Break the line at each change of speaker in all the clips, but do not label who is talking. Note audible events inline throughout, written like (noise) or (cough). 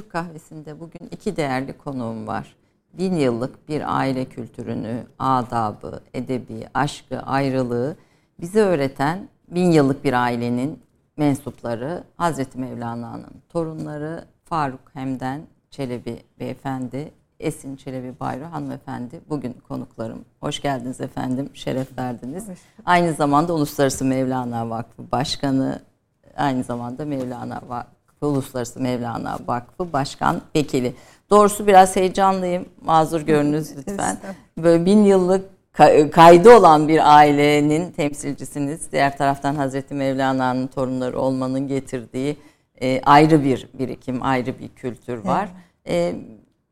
Türk kahvesinde bugün iki değerli konuğum var. Bin yıllık bir aile kültürünü, adabı, edebi, aşkı, ayrılığı bize öğreten bin yıllık bir ailenin mensupları Hazreti Mevlana'nın torunları Faruk Hemden Çelebi Beyefendi, Esin Çelebi Bayro hanımefendi bugün konuklarım. Hoş geldiniz efendim, şeref verdiniz. Aynı zamanda Uluslararası Mevlana Vakfı Başkanı, aynı zamanda Mevlana Vakfı Uluslararası Mevlana Vakfı Başkan Vekili. Doğrusu biraz heyecanlıyım. Mazur görünüz lütfen. Böyle bin yıllık kaydı olan bir ailenin temsilcisiniz. Diğer taraftan Hazreti Mevlana'nın torunları olmanın getirdiği e, ayrı bir birikim, ayrı bir kültür var. Evet. E,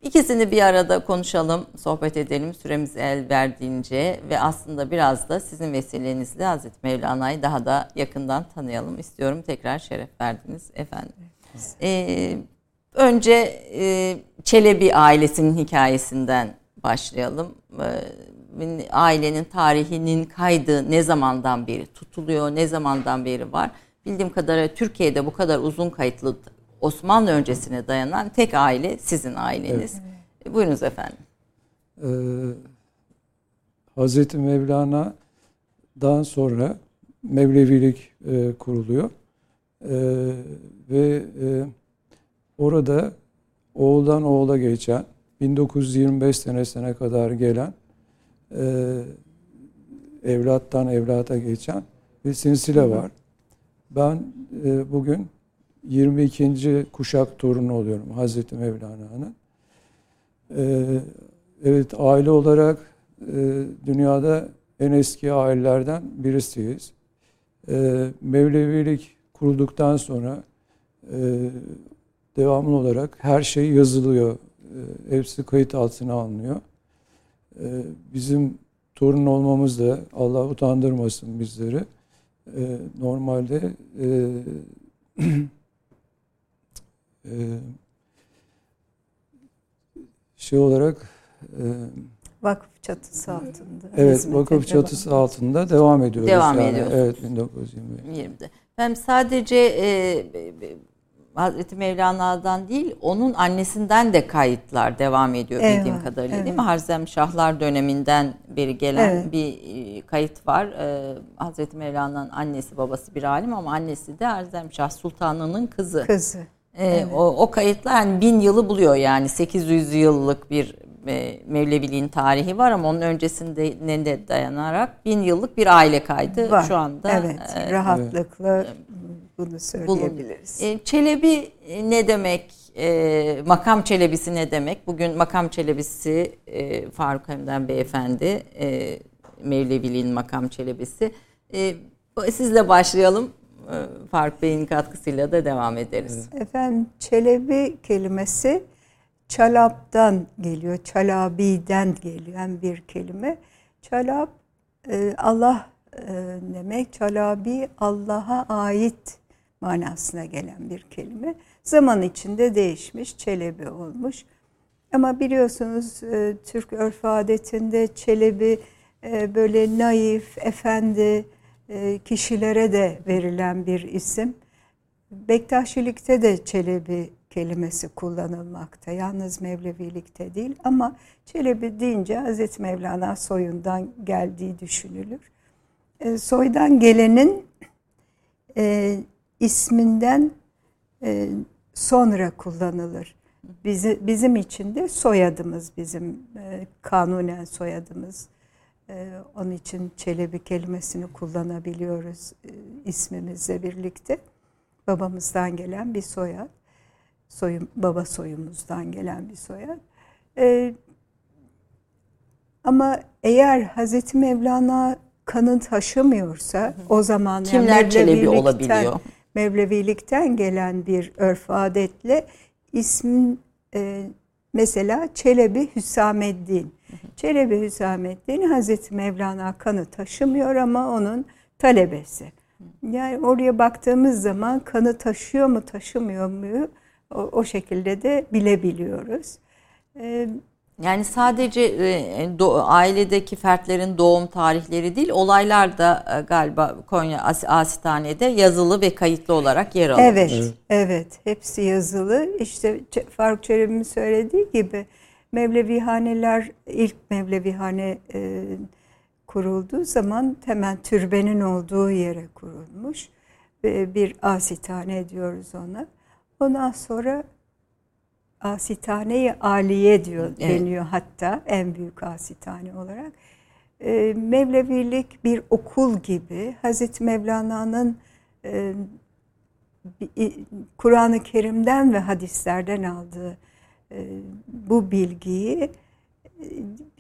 ikisini bir arada konuşalım, sohbet edelim süremiz el verdiğince ve aslında biraz da sizin vesilenizle Hazreti Mevlana'yı daha da yakından tanıyalım istiyorum. Tekrar şeref verdiniz efendim. Ee, önce e, Çelebi ailesinin hikayesinden başlayalım. Ee, ailenin tarihinin kaydı ne zamandan beri tutuluyor, ne zamandan beri var? Bildiğim kadarıyla Türkiye'de bu kadar uzun kayıtlı Osmanlı öncesine dayanan tek aile sizin aileniz. Evet. Buyurunuz efendim. Ee,
Hazreti Mevlana'dan sonra Mevlevilik e, kuruluyor. E, ve e, orada oğuldan oğula geçen 1925 senesine kadar gelen e, evlattan evlata geçen bir silsile var. Ben e, bugün 22. kuşak torunu oluyorum Hazreti Mevlana'nın. E, evet aile olarak e, dünyada en eski ailelerden birisiyiz. E, Mevlevilik kurulduktan sonra e, devamlı olarak her şey yazılıyor. E, hepsi kayıt altına alınıyor. E, bizim torun olmamız da Allah utandırmasın bizleri. E, normalde e, (clears throat) e, şey olarak
e, vakıf çatısı altında.
Evet, vakıf çatısı devam. altında devam ediyoruz.
Devam yani. ediyoruz.
Evet, 1920'de.
Hem sadece e, Hazreti Mevlana'dan değil, onun annesinden de kayıtlar devam ediyor evet, bildiğim kadarıyla evet. değil mi? Harzem Şahlar döneminden beri gelen evet. bir e, kayıt var. Ee, Hazreti Mevlana'nın annesi babası bir alim ama annesi de Harzem Şah Sultanı'nın kızı.
Kızı.
Ee, evet. o, o kayıtlar yani bin yılı buluyor yani 800 yıllık bir e, Mevleviliğin tarihi var ama onun öncesinde de dayanarak bin yıllık bir aile kaydı var. şu anda.
Evet, e, rahatlıkla e, bunu söyleyebiliriz.
E, Çelebi ne demek? E, makam Çelebisi ne demek? Bugün makam Çelebisi e, Faruk Emden Beyefendi, e, Mevleviliğin makam Çelebisi. E, sizle başlayalım. Faruk Bey'in katkısıyla da devam ederiz.
Efendim Çelebi kelimesi Çalap'tan geliyor, Çalabi'den gelen bir kelime. Çalap e, Allah e, demek, Çalabi Allah'a ait manasına gelen bir kelime. Zaman içinde değişmiş, Çelebi olmuş. Ama biliyorsunuz e, Türk örf adetinde Çelebi böyle naif, efendi kişilere de verilen bir isim. Bektaşilikte de Çelebi kelimesi kullanılmakta. Yalnız Mevlevilikte değil ama Çelebi deyince Hazreti Mevlana soyundan geldiği düşünülür. E, soydan gelenin e, isminden e, sonra kullanılır. Bizi, bizim için de soyadımız bizim e, kanunen soyadımız. E, onun için Çelebi kelimesini kullanabiliyoruz e, ismimizle birlikte. Babamızdan gelen bir soyad soyum, baba soyumuzdan gelen bir soyad. Ee, ama eğer Hazreti Mevlana kanın taşımıyorsa o zaman
kimler yani Çelebi olabiliyor?
Mevlevilikten gelen bir örf adetle ismin e, mesela Çelebi Hüsameddin. Çelebi Hüsameddin Hazreti Mevlana kanı taşımıyor ama onun talebesi. Yani oraya baktığımız zaman kanı taşıyor mu taşımıyor mu o, o şekilde de bilebiliyoruz. Ee,
Yani sadece e, do, ailedeki fertlerin doğum tarihleri değil, olaylar da e, galiba Konya As Asitane'de yazılı ve kayıtlı olarak yer alıyor.
Evet, evet, evet. Hepsi yazılı. İşte Faruk Çelebi'nin söylediği gibi Mevlevihaneler ilk Mevlevihane e, kurulduğu zaman hemen türbenin olduğu yere kurulmuş. E, bir asitane diyoruz ona. Ondan sonra asitane-i aliye diyor evet. deniyor hatta en büyük asitane olarak. E, Mevlevilik bir okul gibi Hazreti Mevlana'nın e, Kur'an-ı Kerim'den ve hadislerden aldığı e, bu bilgiyi e,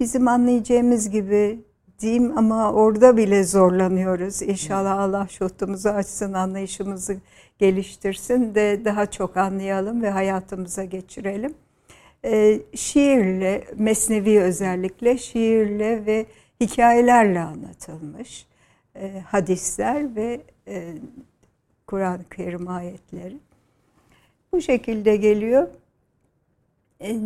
bizim anlayacağımız gibi diyeyim ama orada bile zorlanıyoruz. İnşallah Allah şuhtumuzu açsın, anlayışımızı geliştirsin de daha çok anlayalım ve hayatımıza geçirelim. E, şiirle, mesnevi özellikle şiirle ve hikayelerle anlatılmış e, hadisler ve e, Kur'an-ı Kerim ayetleri. Bu şekilde geliyor. E,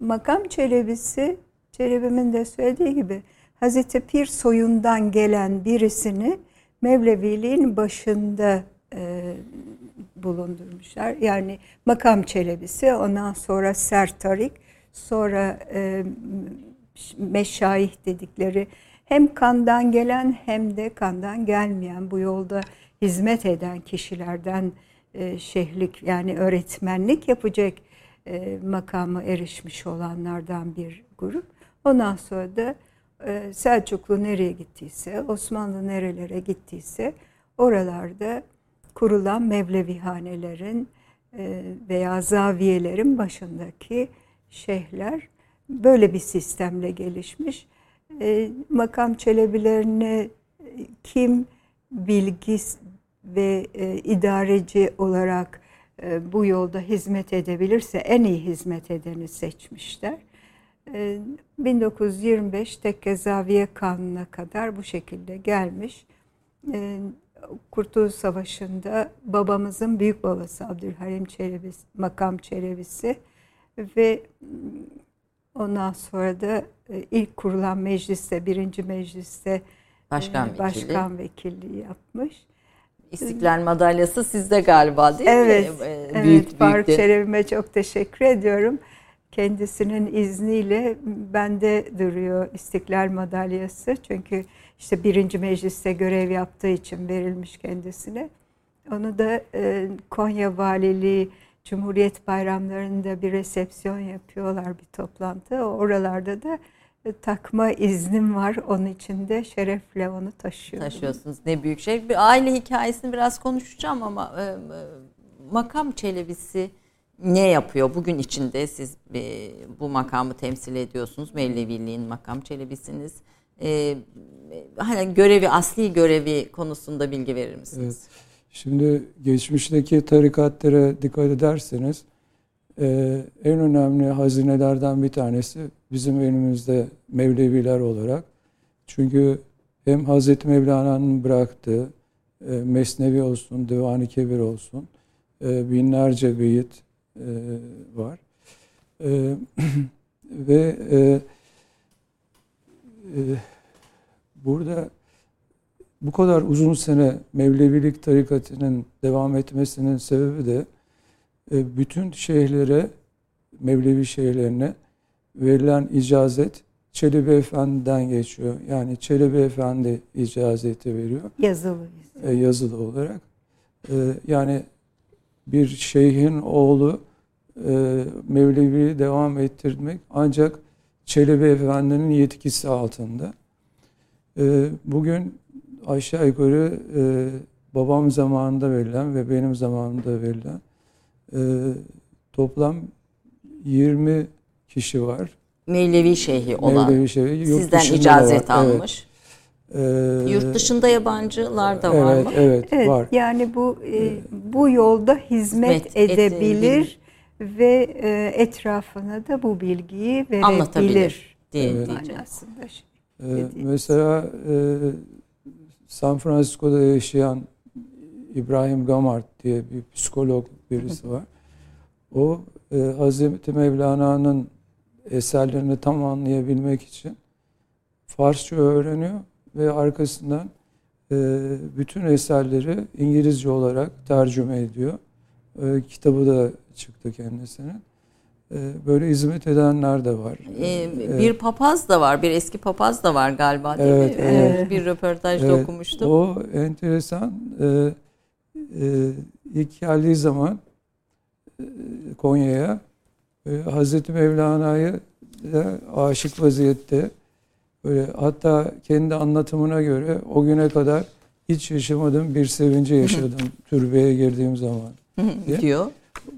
makam çelebisi, Çelebimin de söylediği gibi Hazreti Pir soyundan gelen birisini Mevleviliğin başında e, bulundurmuşlar. Yani makam çelebisi, ondan sonra sertarik, sonra e, meşayih dedikleri hem kandan gelen hem de kandan gelmeyen bu yolda hizmet eden kişilerden e, şehlik yani öğretmenlik yapacak e, makama erişmiş olanlardan bir grup. Ondan sonra da e, Selçuklu nereye gittiyse, Osmanlı nerelere gittiyse oralarda kurulan Mevlevihanelerin e, veya zaviyelerin başındaki şeyhler böyle bir sistemle gelişmiş. E, makam çelebilerine kim bilgi ve idareci olarak bu yolda hizmet edebilirse en iyi hizmet edeni seçmişler. 1925 Tekke Zaviye Kanunu'na kadar bu şekilde gelmiş. Kurtuluş Savaşı'nda babamızın büyük babası Abdülhalim Çelebi, makam Çelebisi ve ondan sonra da e, ilk kurulan mecliste, birinci mecliste başkan, e, başkan vekilliği yapmış.
İstiklal madalyası sizde galiba değil
evet, mi? Evet, büyük, evet Faruk Çelebi'me çok teşekkür ediyorum. Kendisinin izniyle bende duruyor İstiklal madalyası. Çünkü işte birinci mecliste görev yaptığı için verilmiş kendisine. Onu da e, Konya Valiliği Cumhuriyet bayramlarında bir resepsiyon yapıyorlar bir toplantı. Oralarda da e, takma iznim var. Onun için de şerefle onu taşıyorum.
Taşıyorsunuz. Ne büyük şey. Bir aile hikayesini biraz konuşacağım ama e, e, makam çelebisi ne yapıyor? Bugün içinde siz e, bu makamı temsil ediyorsunuz. Mevleviliğin makam çelebisiniz e, hani görevi, asli görevi konusunda bilgi verir misiniz? Evet.
Şimdi geçmişteki tarikatlara dikkat ederseniz e, en önemli hazinelerden bir tanesi bizim elimizde Mevleviler olarak. Çünkü hem Hazreti Mevlana'nın bıraktığı e, Mesnevi olsun, Divan-ı Kebir olsun e, binlerce beyit var. (clears throat) Ve burada bu kadar uzun sene Mevlevilik tarikatının devam etmesinin sebebi de e, bütün şeyhlere, Mevlevi şeyhlerine verilen icazet Çelebi Efendi'den geçiyor. Yani Çelebi Efendi icazeti veriyor.
Yazılı.
E, yazılı olarak. E, yani bir şeyhin oğlu e, Mevlevi'yi devam ettirmek ancak Çelebi Efendi'nin yetkisi altında. E, bugün aşağı yukarı e, babam zamanında verilen ve benim zamanımda verilen e, toplam 20 kişi var.
Mevlevi şeyhi olan. Mevlevi şeyhi. Yurt Sizden icazet var. almış. Evet. Ee, Yurt dışında yabancılar da var
evet,
mı?
Evet, evet var.
Yani bu e, bu yolda hizmet, hizmet edebilir, edebilir ve e, etrafına da bu bilgiyi verebilir. Anlatabilir
diye evet. aslında.
Ee, mesela e, San Francisco'da yaşayan İbrahim Gamart diye bir psikolog birisi var. O e, Hazreti Mevlana'nın eserlerini tam anlayabilmek için Farsça öğreniyor ve arkasından e, bütün eserleri İngilizce olarak tercüme ediyor. E, kitabı da çıktı kendisinin. E, böyle hizmet edenler de var.
Ee, bir papaz da var, bir eski papaz da var galiba değil
Evet,
mi?
evet.
Bir röportajda
Evet,
okumuştum.
O enteresan. E, e, ilk geldiği zaman e, Konya'ya e, Hazreti Mevlana'yı aşık vaziyette böyle hatta kendi anlatımına göre o güne kadar hiç yaşamadığım bir sevinci yaşadım (laughs) türbeye girdiğim zaman.
Diyor.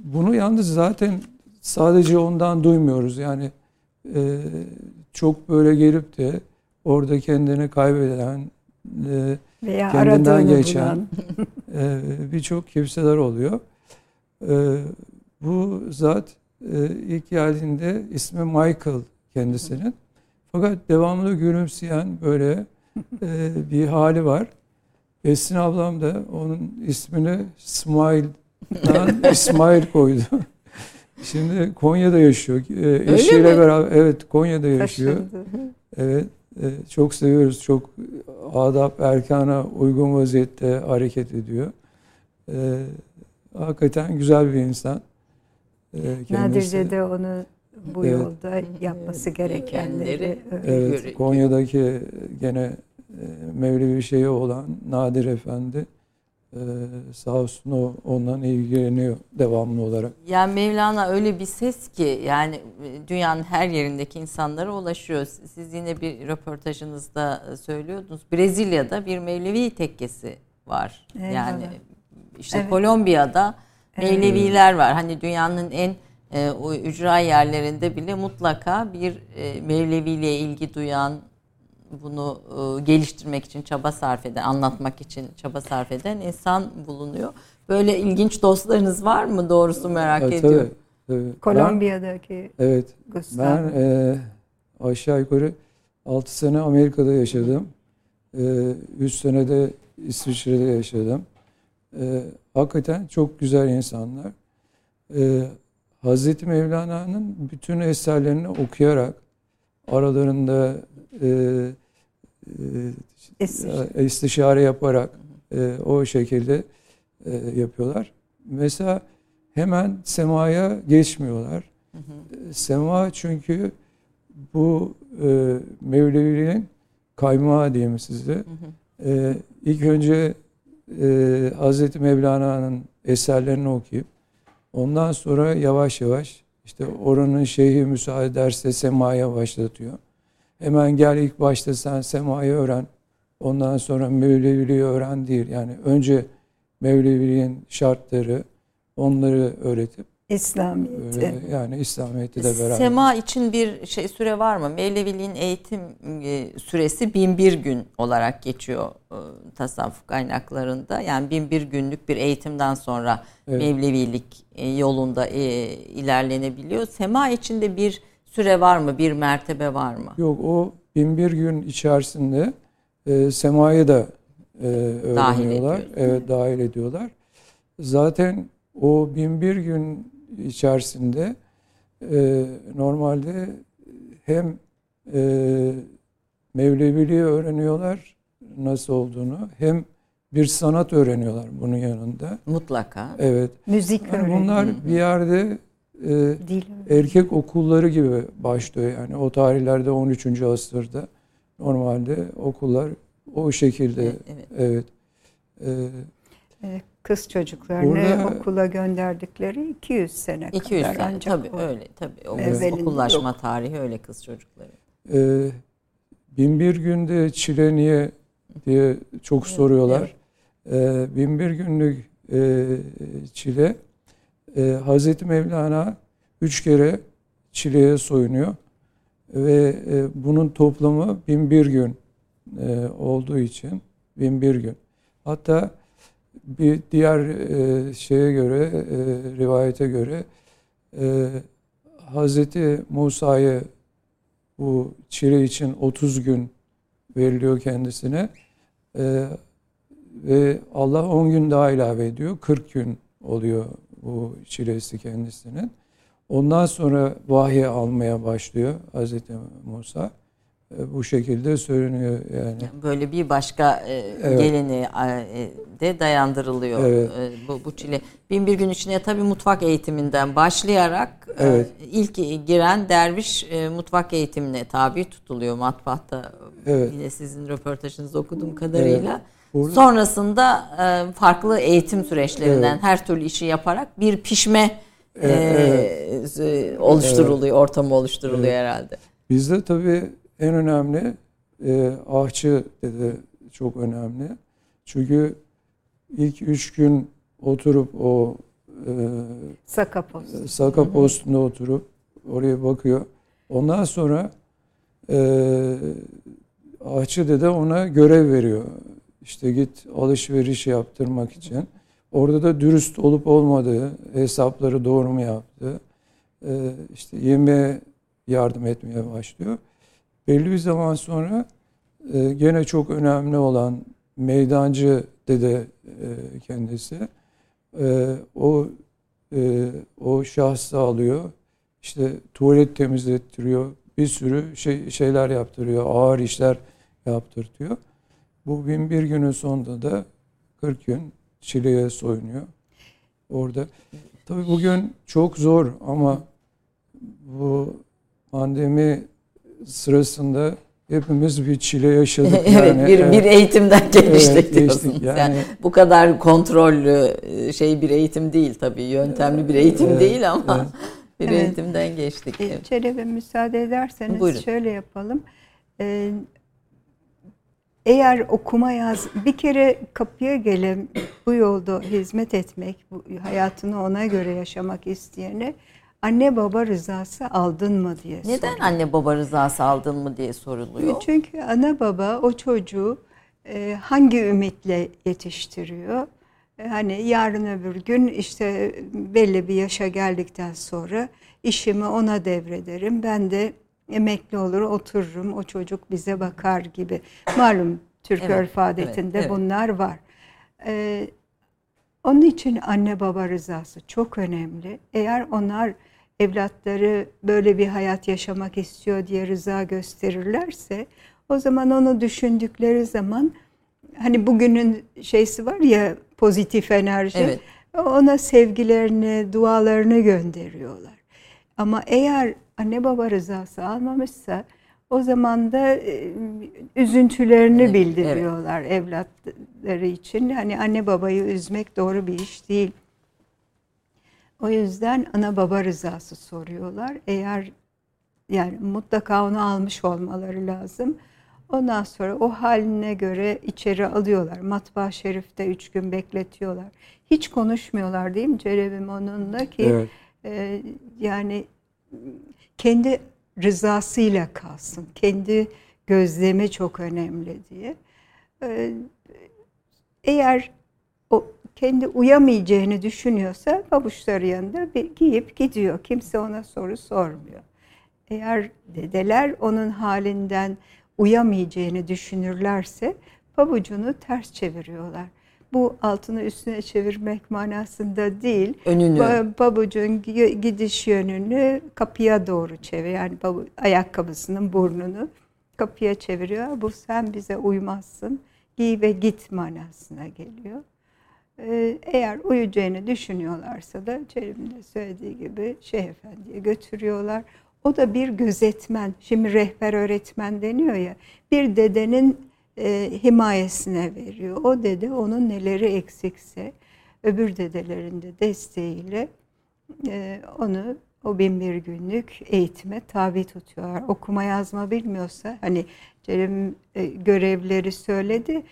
Bunu yalnız zaten sadece ondan duymuyoruz. Yani e, çok böyle gelip de orada kendini kaybeden, e,
Veya
Kendinden geçen. (laughs) e, birçok kimseler oluyor. E, bu zat e, ilk geldiğinde ismi Michael kendisinin. Fakat devamlı gülümseyen böyle e, bir hali var. Esin ablam da onun ismini Smile'dan İsmail koydu. Şimdi Konya'da yaşıyor. E, eşiyle
mi?
beraber evet Konya'da yaşıyor.
Taşındı.
Evet, e, çok seviyoruz. Çok adap erkana uygun vaziyette hareket ediyor. E, hakikaten güzel bir insan. E, kendisi.
Nadirce de onu bu
Evet.
yolda yapması gerekenleri.
Evet, Konya'daki gene e, Mevlevi şeyi olan Nadir Efendi e, sağ olsun o ondan ilgileniyor devamlı olarak.
Yani Mevlana öyle bir ses ki yani e, dünyanın her yerindeki insanlara ulaşıyor. Siz yine bir röportajınızda e, söylüyordunuz. Brezilya'da bir Mevlevi tekkesi var.
Eyvallah.
Yani işte
Evet.
Kolombiya'da
Evet.
Mevleviler var. Hani dünyanın en e, o ücra yerlerinde bile mutlaka bir e, Mevleviyle ilgi duyan bunu e, geliştirmek için çaba sarf eden, anlatmak için çaba sarf eden insan bulunuyor. Böyle ilginç dostlarınız var mı? Doğrusu merak
E, tabii,
ediyorum.
tabii. Ben-
Kolombiya'daki
Evet.
Gustavo.
Ben e, aşağı yukarı 6 sene Amerika'da yaşadım. 3 sene de İsviçre'de yaşadım. E, hakikaten çok güzel insanlar. E, Hazreti Mevlana'nın bütün eserlerini okuyarak aralarında e, e, istişare yaparak e, o şekilde e, yapıyorlar. Mesela hemen semaya geçmiyorlar.
Hı hı.
Sema çünkü bu e, Mevleviliğin kaymağı diyeyim size.
Hı hı.
E, ilk önce e, Hazreti Mevlana'nın eserlerini okuyup ondan sonra yavaş yavaş işte oranın şeyhi müsaade ederse semaya başlatıyor. Hemen gel ilk başta sen semayı öğren. Ondan sonra Mevleviliği öğren değil. Yani önce Mevleviliğin şartları onları öğretip
İslamiyet'i.
öyle yani İslamiyet'i de beraber.
Sema için bir şey süre var mı? Mevleviliğin eğitim e, süresi bin bir gün olarak geçiyor e, tasavvuf kaynaklarında. Yani bin bir günlük bir eğitimden sonra
Evet.
Mevlevilik e, yolunda e, ilerlenebiliyor. Sema içinde bir süre var mı? Bir mertebe var mı?
Yok o bin bir gün içerisinde e, semayı da e, öğreniyorlar.
ediyor.
evet dahil ediyorlar. Zaten o bin bir gün içerisinde e, normalde hem e, Mevleviliği öğreniyorlar nasıl olduğunu hem bir sanat öğreniyorlar bunun yanında.
Mutlaka.
Evet.
Müzik
Yani bunlar bir yerde e, erkek okulları gibi başlıyor yani o tarihlerde 13. asırda normalde okullar o şekilde
Evet, evet.
evet Ee,
Ee, Kız çocuklarını
Burada-
okula gönderdikleri 200 sene
200
kadar
sene
ancak
tabii
o.
öyle tabii. O
Evvelinde
okullaşma
yok.
tarihi öyle kız çocukları.
e, binbir günde çile niye diye çok soruyorlar. Ee, binbir günlük e, çile e, Hazreti Mevlana üç kere çileye soyunuyor ve e, bunun toplamı binbir gün e, olduğu için binbir gün. Hatta bir diğer e, şeye göre e, rivayete göre e, Hazreti Musa'yı bu çile için 30 gün veriliyor kendisine. E, ve Allah 10 gün daha ilave ediyor. 40 gün oluyor bu çilesi kendisinin. Ondan sonra vahiy almaya başlıyor Hazreti Musa. E, bu şekilde söyleniyor yani.
Böyle bir başka e, evet. geleni e, de dayandırılıyor evet. bu, bu çile. Bin bir gün içine tabii mutfak eğitiminden başlayarak evet. ilk giren derviş mutfak eğitimine tabi tutuluyor matbaahta. Evet. Yine sizin röportajınızda okuduğum kadarıyla. Evet. Burada, Sonrasında e, farklı eğitim süreçlerinden evet. her türlü işi yaparak bir pişme evet, e, oluşturuluyor, evet. ortamı oluşturuluyor evet. herhalde.
Bizde tabii en önemli e, ahçı dedi çok önemli. Çünkü ilk üç gün oturup o e,
Saka post.
E, Saka postunda oturup oraya bakıyor. Ondan sonra e, ahçı dede ona görev veriyor. İşte git alışveriş yaptırmak için. Orada da dürüst olup olmadığı, hesapları doğru mu yaptığı, e, işte yemeğe yardım etmeye başlıyor. Belli bir zaman sonra e, gene çok önemli olan meydancı dede e, kendisi. E, o e, o şahsı alıyor. İşte tuvalet temizlettiriyor. Bir sürü şey, şeyler yaptırıyor. Ağır işler yaptırtıyor. Bu bin bir günün sonunda da 40 gün çileye soyunuyor. Orada. Tabii bugün çok zor ama bu pandemi sırasında hepimiz bir çile yaşadık. (laughs)
evet, yani. bir, evet. bir eğitimden geliştik evet, diyorsunuz. Yani, yani bu kadar kontrollü e, şey bir eğitim değil tabii. Yöntemli bir eğitim evet, değil ama evet. (laughs) bir evet. eğitimden geçtik.
Evet. Çelebi müsaade ederseniz Buyurun. şöyle yapalım. Ee, eğer okuma yaz bir kere kapıya gelip bu yolda hizmet etmek, bu hayatını ona göre yaşamak isteyene anne baba rızası aldın mı diye
Neden soruyor. anne baba rızası aldın mı diye soruluyor?
Çünkü ana baba o çocuğu e, hangi ümitle yetiştiriyor? E, hani yarın öbür gün işte belli bir yaşa geldikten sonra işimi ona devrederim. Ben de emekli olur otururum o çocuk bize bakar gibi. Malum Türk evet, örf adetinde evet, evet. bunlar var. Ee, onun için anne baba rızası çok önemli. Eğer onlar evlatları böyle bir hayat yaşamak istiyor diye rıza gösterirlerse o zaman onu düşündükleri zaman hani bugünün şeysi var ya pozitif enerji evet. ona sevgilerini, dualarını gönderiyorlar. Ama eğer anne baba rızası almamışsa o zaman da e, üzüntülerini evet, bildiriyorlar evet. evlatları için. Hani anne babayı üzmek doğru bir iş değil. O yüzden ana baba rızası soruyorlar. Eğer yani mutlaka onu almış olmaları lazım. Ondan sonra o haline göre içeri alıyorlar. Matbaa şerifte üç gün bekletiyorlar. Hiç konuşmuyorlar değil mi Cerebim onunla ki evet. e, yani kendi rızasıyla kalsın. Kendi gözlemi çok önemli diye. E, eğer o kendi uyamayacağını düşünüyorsa pabuçları yanında bir giyip gidiyor. Kimse ona soru sormuyor. Eğer dedeler onun halinden uyamayacağını düşünürlerse pabucunu ters çeviriyorlar. Bu altını üstüne çevirmek manasında değil.
Önünü.
Pabucun gidiş yönünü kapıya doğru çevir. Yani ayakkabısının burnunu kapıya çeviriyor. Bu sen bize uymazsın. Giy ve git manasına geliyor. Ee, eğer uyuyacağını düşünüyorlarsa da Çelim'de söylediği gibi Şeyh Efendi'ye götürüyorlar. O da bir gözetmen, şimdi rehber öğretmen deniyor ya, bir dedenin e, himayesine veriyor. O dede onun neleri eksikse öbür dedelerin de desteğiyle e, onu o bin bir günlük eğitime tabi tutuyorlar. Okuma yazma bilmiyorsa hani Cerim e, görevleri söyledi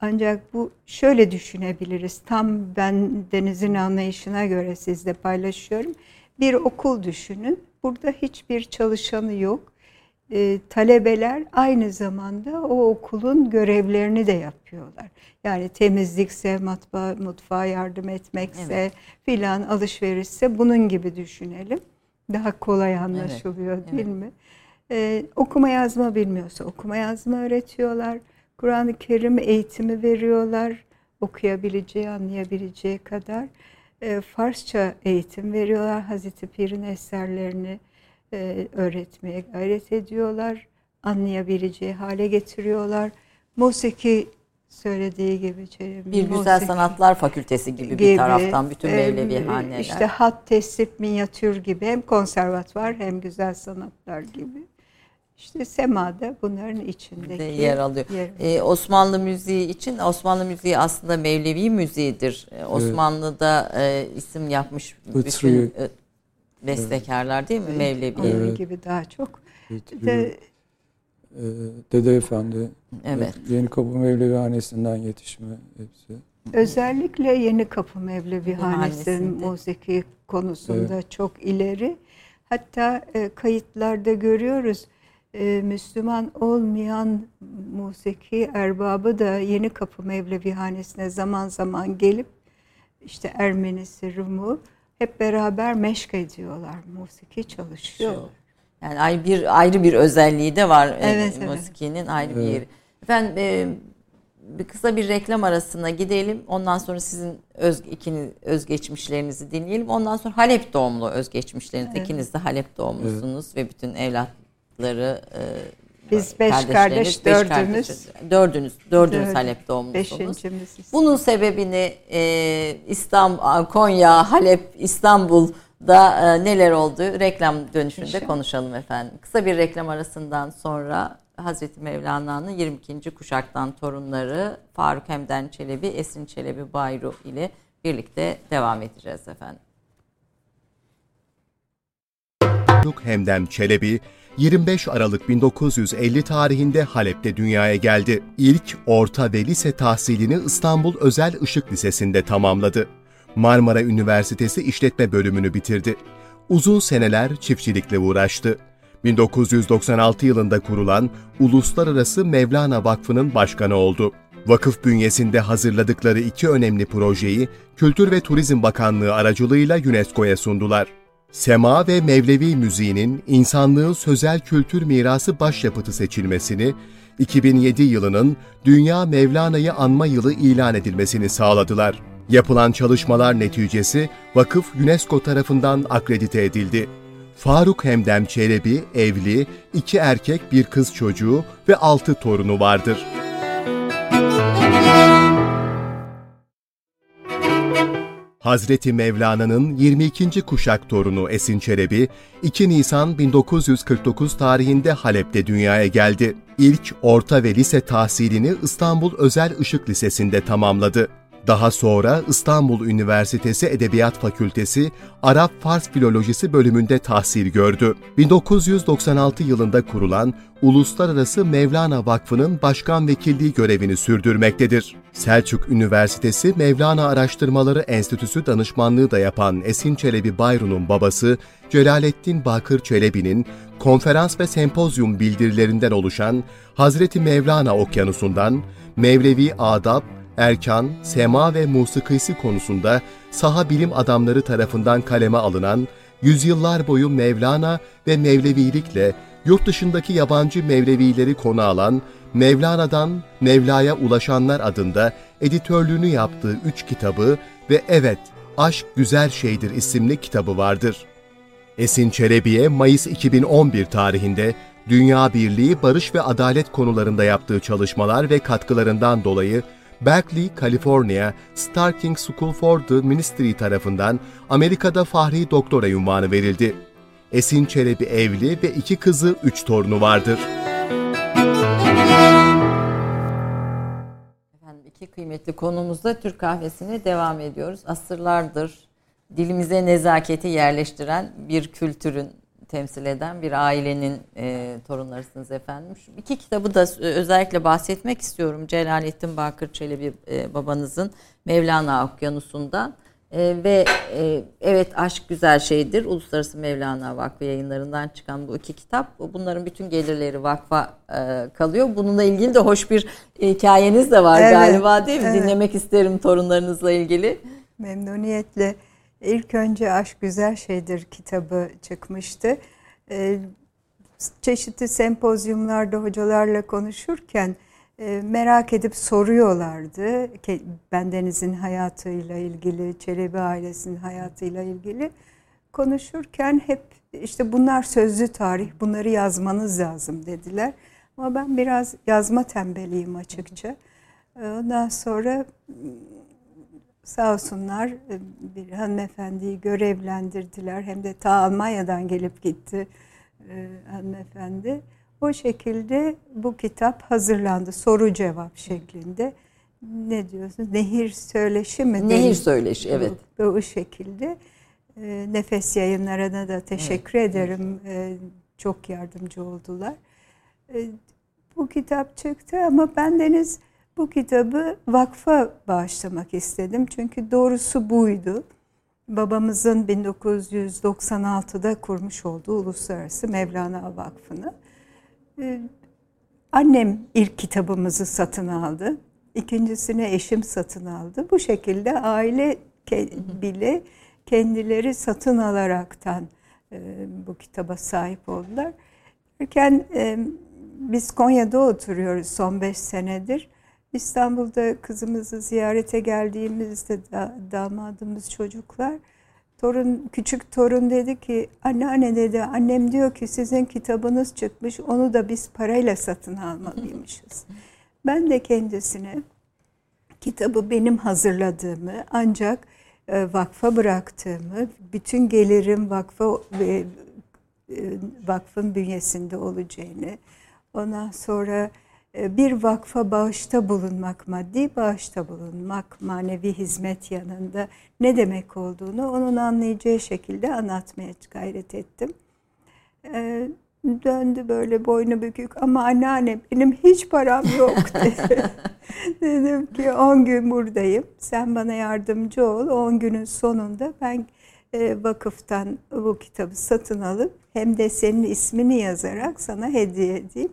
ancak bu şöyle düşünebiliriz. Tam ben Deniz'in anlayışına göre sizle paylaşıyorum. Bir okul düşünün. Burada hiçbir çalışanı yok. E, talebeler aynı zamanda o okulun görevlerini de yapıyorlar. Yani temizlikse, matbaa, mutfağa yardım etmekse evet. filan alışverişse bunun gibi düşünelim. Daha kolay anlaşılıyor evet. değil evet. mi? Ee, okuma yazma bilmiyorsa okuma yazma öğretiyorlar Kur'an-ı Kerim eğitimi veriyorlar. Okuyabileceği, anlayabileceği kadar. e, Farsça eğitim veriyorlar. Hazreti Pir'in eserlerini e, öğretmeye gayret ediyorlar. Anlayabileceği hale getiriyorlar. Musiki söylediği gibi Çelebi.
Bir Güzel
musiki
Sanatlar Fakültesi gibi, bir taraftan bütün Mevlevi haneler.
İşte hat, tesip, minyatür gibi hem konservatuvar hem güzel sanatlar gibi. İşte semada bunların içindeki
de yer alıyor.
Yer.
Ee, Osmanlı müziği için Osmanlı müziği aslında Mevlevi müziğidir. Ee, Osmanlı'da e, isim yapmış bütün e, bestekarlar değil mi Mevlevi?
Onun
Evet.
gibi daha çok.
Getiriyor.
De,
Ee, Dede Efendi,
Evet.
Yeni Kapı Mevlevi Hanesi'nden yetişme hepsi.
özellikle Yeni Kapı Mevlevi Hanesi'nin musiki konusunda çok ileri. Hatta e, kayıtlarda görüyoruz. e, Müslüman olmayan musiki erbabı da Yeni Kapı Mevlevi Hanesi'ne zaman zaman gelip işte Ermenisi, Rumu hep beraber meşk ediyorlar. Musiki çalışıyor.
Yani ay bir ayrı bir özelliği de var e,
Evet, evet.
musikinin ayrı bir
Evet.
yeri. Efendim e, bir kısa bir reklam arasına gidelim. Ondan sonra sizin öz ikiniz özgeçmişlerinizi dinleyelim. Ondan sonra Halep doğumlu özgeçmişleriniz. İkiniz de Halep doğumlusunuz ve bütün evlatları e,
Biz beş kardeş,
beş
dördümüz.
kardeşiniz. dördünüz, dördünüz
Dördü-
Halep doğumlusunuz.
Beşincimiz.
Bunun sebebini e, İstanbul, Konya, Halep, İstanbul'da e, neler oldu reklam dönüşünde
İnşallah.
konuşalım efendim. Kısa bir reklam arasından sonra Hazreti Mevlana'nın 22. kuşaktan torunları Faruk Hemden Çelebi, Esin Çelebi Bayru ile birlikte devam edeceğiz efendim.
Faruk Hemdem Çelebi 25 Aralık 1950 tarihinde Halep'te dünyaya geldi. İlk orta ve lise tahsilini İstanbul Özel Işık Lisesi'nde tamamladı. Marmara Üniversitesi İşletme bölümünü bitirdi. Uzun seneler çiftçilikle uğraştı. 1996 yılında kurulan Uluslararası Mevlana Vakfı'nın başkanı oldu. Vakıf bünyesinde hazırladıkları iki önemli projeyi Kültür ve Turizm Bakanlığı aracılığıyla UNESCO'ya sundular. Sema ve Mevlevi müziğinin insanlığın sözel kültür mirası başyapıtı seçilmesini, 2007 yılının Dünya Mevlana'yı anma yılı ilan edilmesini sağladılar. Yapılan çalışmalar neticesi vakıf UNESCO tarafından akredite edildi. Faruk Hemdem Çelebi evli, iki erkek bir kız çocuğu ve altı torunu vardır. Hazreti Mevlana'nın 22. kuşak torunu Esin Çelebi, 2 Nisan 1949 tarihinde Halep'te dünyaya geldi. İlk orta ve lise tahsilini İstanbul Özel Işık Lisesi'nde tamamladı. Daha sonra İstanbul Üniversitesi Edebiyat Fakültesi Arap-Fars Filolojisi bölümünde tahsil gördü. 1996 yılında kurulan Uluslararası Mevlana Vakfı'nın başkan vekilliği görevini sürdürmektedir. Selçuk Üniversitesi Mevlana Araştırmaları Enstitüsü danışmanlığı da yapan Esin Çelebi Bayru'nun babası Celalettin Bakır Çelebi'nin konferans ve sempozyum bildirilerinden oluşan Hazreti Mevlana Okyanusu'ndan Mevlevi Adab, erkan, sema ve musikisi konusunda saha bilim adamları tarafından kaleme alınan, yüzyıllar boyu Mevlana ve Mevlevilikle yurt dışındaki yabancı Mevlevileri konu alan Mevlana'dan Mevla'ya Ulaşanlar adında editörlüğünü yaptığı üç kitabı ve Evet, Aşk Güzel Şeydir isimli kitabı vardır. Esin Çelebi'ye Mayıs 2011 tarihinde Dünya Birliği Barış ve Adalet konularında yaptığı çalışmalar ve katkılarından dolayı Berkeley, Kaliforniya Starking School for the Ministry tarafından Amerika'da Fahri Doktora unvanı verildi. Esin Çelebi evli ve iki kızı, üç torunu vardır.
Efendim iki kıymetli konumuzda Türk kahvesine devam ediyoruz. Asırlardır dilimize nezaketi yerleştiren bir kültürün temsil eden bir ailenin e, torunlarısınız efendim. Şu iki kitabı da e, özellikle bahsetmek istiyorum. Celalettin Bakır Çelebi e, babanızın Mevlana Okyanusu'ndan. E, ve e, evet aşk güzel şeydir. Uluslararası Mevlana Vakfı yayınlarından çıkan bu iki kitap. Bunların bütün gelirleri vakfa e, kalıyor. Bununla ilgili de hoş bir hikayeniz de var
Evet,
galiba değil mi?
evet.
Dinlemek isterim torunlarınızla ilgili.
Memnuniyetle. İlk önce Aşk Güzel Şeydir kitabı çıkmıştı. Ee, çeşitli sempozyumlarda hocalarla konuşurken e, merak edip soruyorlardı. Bendeniz'in hayatıyla ilgili, Çelebi ailesinin hayatıyla ilgili konuşurken hep işte bunlar sözlü tarih, bunları yazmanız lazım dediler. Ama ben biraz yazma tembeliyim açıkça. Ondan sonra sağ olsunlar bir hanımefendiyi görevlendirdiler. Hem de ta Almanya'dan gelip gitti hanımefendi. O şekilde bu kitap hazırlandı. Soru cevap şeklinde. Ne diyorsun? Nehir söyleşi mi?
Nehir söyleşi evet.
Bu, bu şekilde. E, Nefes yayınlarına da teşekkür evet. ederim. E, çok yardımcı oldular. E, bu kitap çıktı ama bendeniz bu kitabı vakfa bağışlamak istedim. Çünkü doğrusu buydu. Babamızın 1996'da kurmuş olduğu Uluslararası Mevlana Vakfı'nı. Ee, annem ilk kitabımızı satın aldı. İkincisini eşim satın aldı. Bu şekilde aile bile kendileri satın alaraktan e, bu kitaba sahip oldular. Derken e, biz Konya'da oturuyoruz son beş senedir. İstanbul'da kızımızı ziyarete geldiğimizde damadımız çocuklar Torun, küçük torun dedi ki anneanne dedi annem diyor ki sizin kitabınız çıkmış onu da biz parayla satın almalıymışız. (laughs) ben de kendisine kitabı benim hazırladığımı ancak e, vakfa bıraktığımı, bütün gelirim vakfa ve e, vakfın bünyesinde olacağını, ondan sonra bir vakfa bağışta bulunmak, maddi bağışta bulunmak, manevi hizmet yanında ne demek olduğunu onun anlayacağı şekilde anlatmaya gayret ettim. Ee, döndü böyle boynu bükük ama anneanne benim hiç param yok (laughs) dedi. (laughs) Dedim ki 10 gün buradayım. Sen bana yardımcı ol. 10 günün sonunda ben e, vakıftan bu kitabı satın alıp hem de senin ismini yazarak sana hediye edeyim.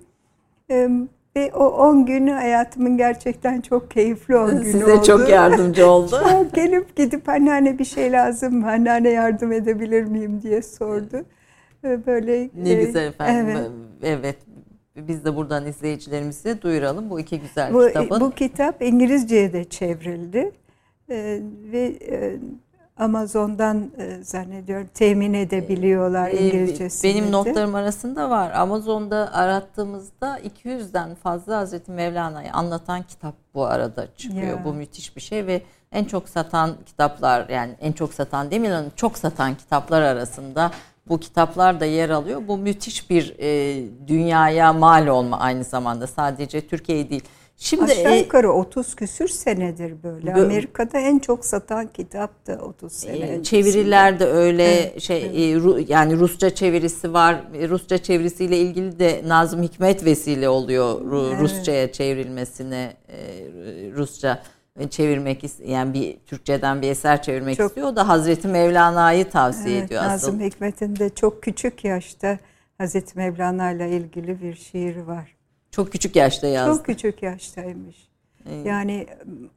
E, ve o 10 günü hayatımın gerçekten çok keyifli 10 günü
Size
oldu.
Size çok yardımcı oldu. (laughs)
çok gelip gidip anneanne bir şey lazım mı? Anneanne yardım edebilir miyim diye sordu. Böyle
Ne e, güzel efendim. Evet. evet. Biz de buradan izleyicilerimize duyuralım bu iki güzel
bu,
kitabın.
Bu kitap İngilizceye de çevrildi. Ee, ve e, Amazon'dan e, zannediyorum temin edebiliyorlar e, İngilizcesini.
Benim notlarım arasında var. Amazon'da arattığımızda 200'den fazla Hazreti Mevlana'yı anlatan kitap bu arada çıkıyor. Ya. Bu müthiş bir şey ve en çok satan kitaplar yani en çok satan demeyelim çok satan kitaplar arasında bu kitaplar da yer alıyor. Bu müthiş bir e, dünyaya mal olma aynı zamanda sadece Türkiye değil.
Şimdi Aşağı e, yukarı 30 küsür senedir böyle. Amerika'da en çok satan kitap da 30 sene. E,
çeviriler de öyle evet, şey evet. E, yani Rusça çevirisi var. E, Rusça çevirisiyle ilgili de Nazım Hikmet vesile oluyor evet. Rusçaya çevrilmesine Rusça çevirmek yani bir Türkçeden bir eser çevirmek çok, istiyor. O da Hazreti Mevlana'yı tavsiye evet, ediyor
Nazım asıl. Nazım Hikmet'in de çok küçük yaşta Hazreti Mevlana ile ilgili bir şiir var.
Çok küçük yaşta yazdı.
Çok küçük yaştaymış. Evet. Yani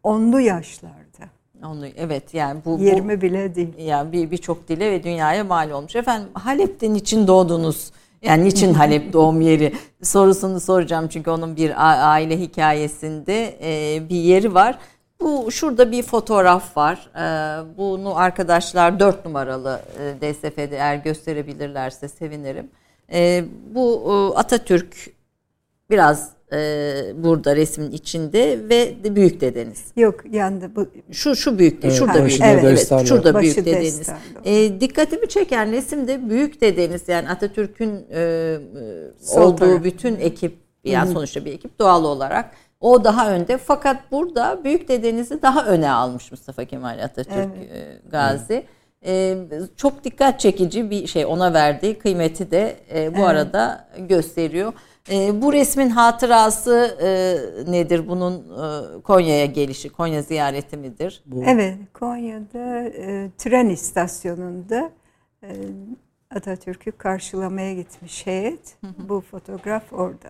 onlu yaşlarda.
Onu evet yani bu
20 bu, bile değil.
Yani bir birçok dile ve dünyaya mal olmuş. Efendim Halep'ten için doğdunuz. Yani niçin (laughs) Halep doğum yeri sorusunu soracağım çünkü onun bir aile hikayesinde e, bir yeri var. Bu şurada bir fotoğraf var. E, bunu arkadaşlar 4 numaralı e, DSF'de eğer gösterebilirlerse sevinirim. Bu Atatürk biraz e, burada resmin içinde ve de büyük dedeniz.
Yok yandı bu.
Şu şu büyük evet, şurada büyük. Evet, evet, şurada Başı büyük dedeniz. E, dikkatimi çeken resimde büyük dedeniz yani Atatürk'ün e, olduğu taraf. bütün ekip yani Hı-hı. sonuçta bir ekip doğal olarak o daha önde fakat burada büyük dedenizi daha öne almış Mustafa Kemal Atatürk evet. e, Gazi. Ee, çok dikkat çekici bir şey ona verdiği kıymeti de e, bu evet. arada gösteriyor. E, bu resmin hatırası e, nedir? Bunun e, Konya'ya gelişi, Konya ziyareti midir?
Bu. Evet, Konya'da e, tren istasyonunda e, Atatürk'ü karşılamaya gitmiş heyet. Hı hı. Bu fotoğraf orada.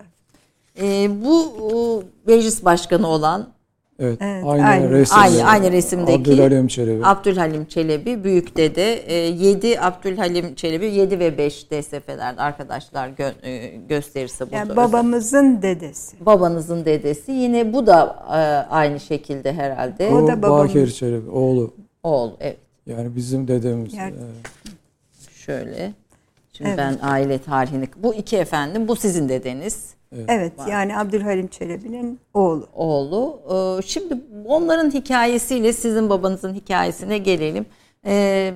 E, bu meclis başkanı olan
Evet,
Evet,
aynı,
aynı.
resim.
Aynı aynı resimdeki
Abdülhalim Çelebi.
Abdülhalim Çelebi büyük dede 7 Abdülhalim Çelebi 7 ve 5 DSF'lerde arkadaşlar gö- e, gösterirse burada.
Yani
özel.
babamızın dedesi.
babanızın dedesi yine bu da e, aynı şekilde herhalde.
O
O
da babamın.
Bakir Çelebi, oğlu.
Oğul evet.
Yani bizim dedemiz.
Yani-
Evet.
Şöyle. Şimdi
Evet.
ben aile tarihini bu iki efendim bu sizin dedeniz
Evet yani Abdülhalim Çelebi'nin oğlu.
oğlu. Ee, Şimdi onların hikayesiyle sizin babanızın hikayesine gelelim. Ee,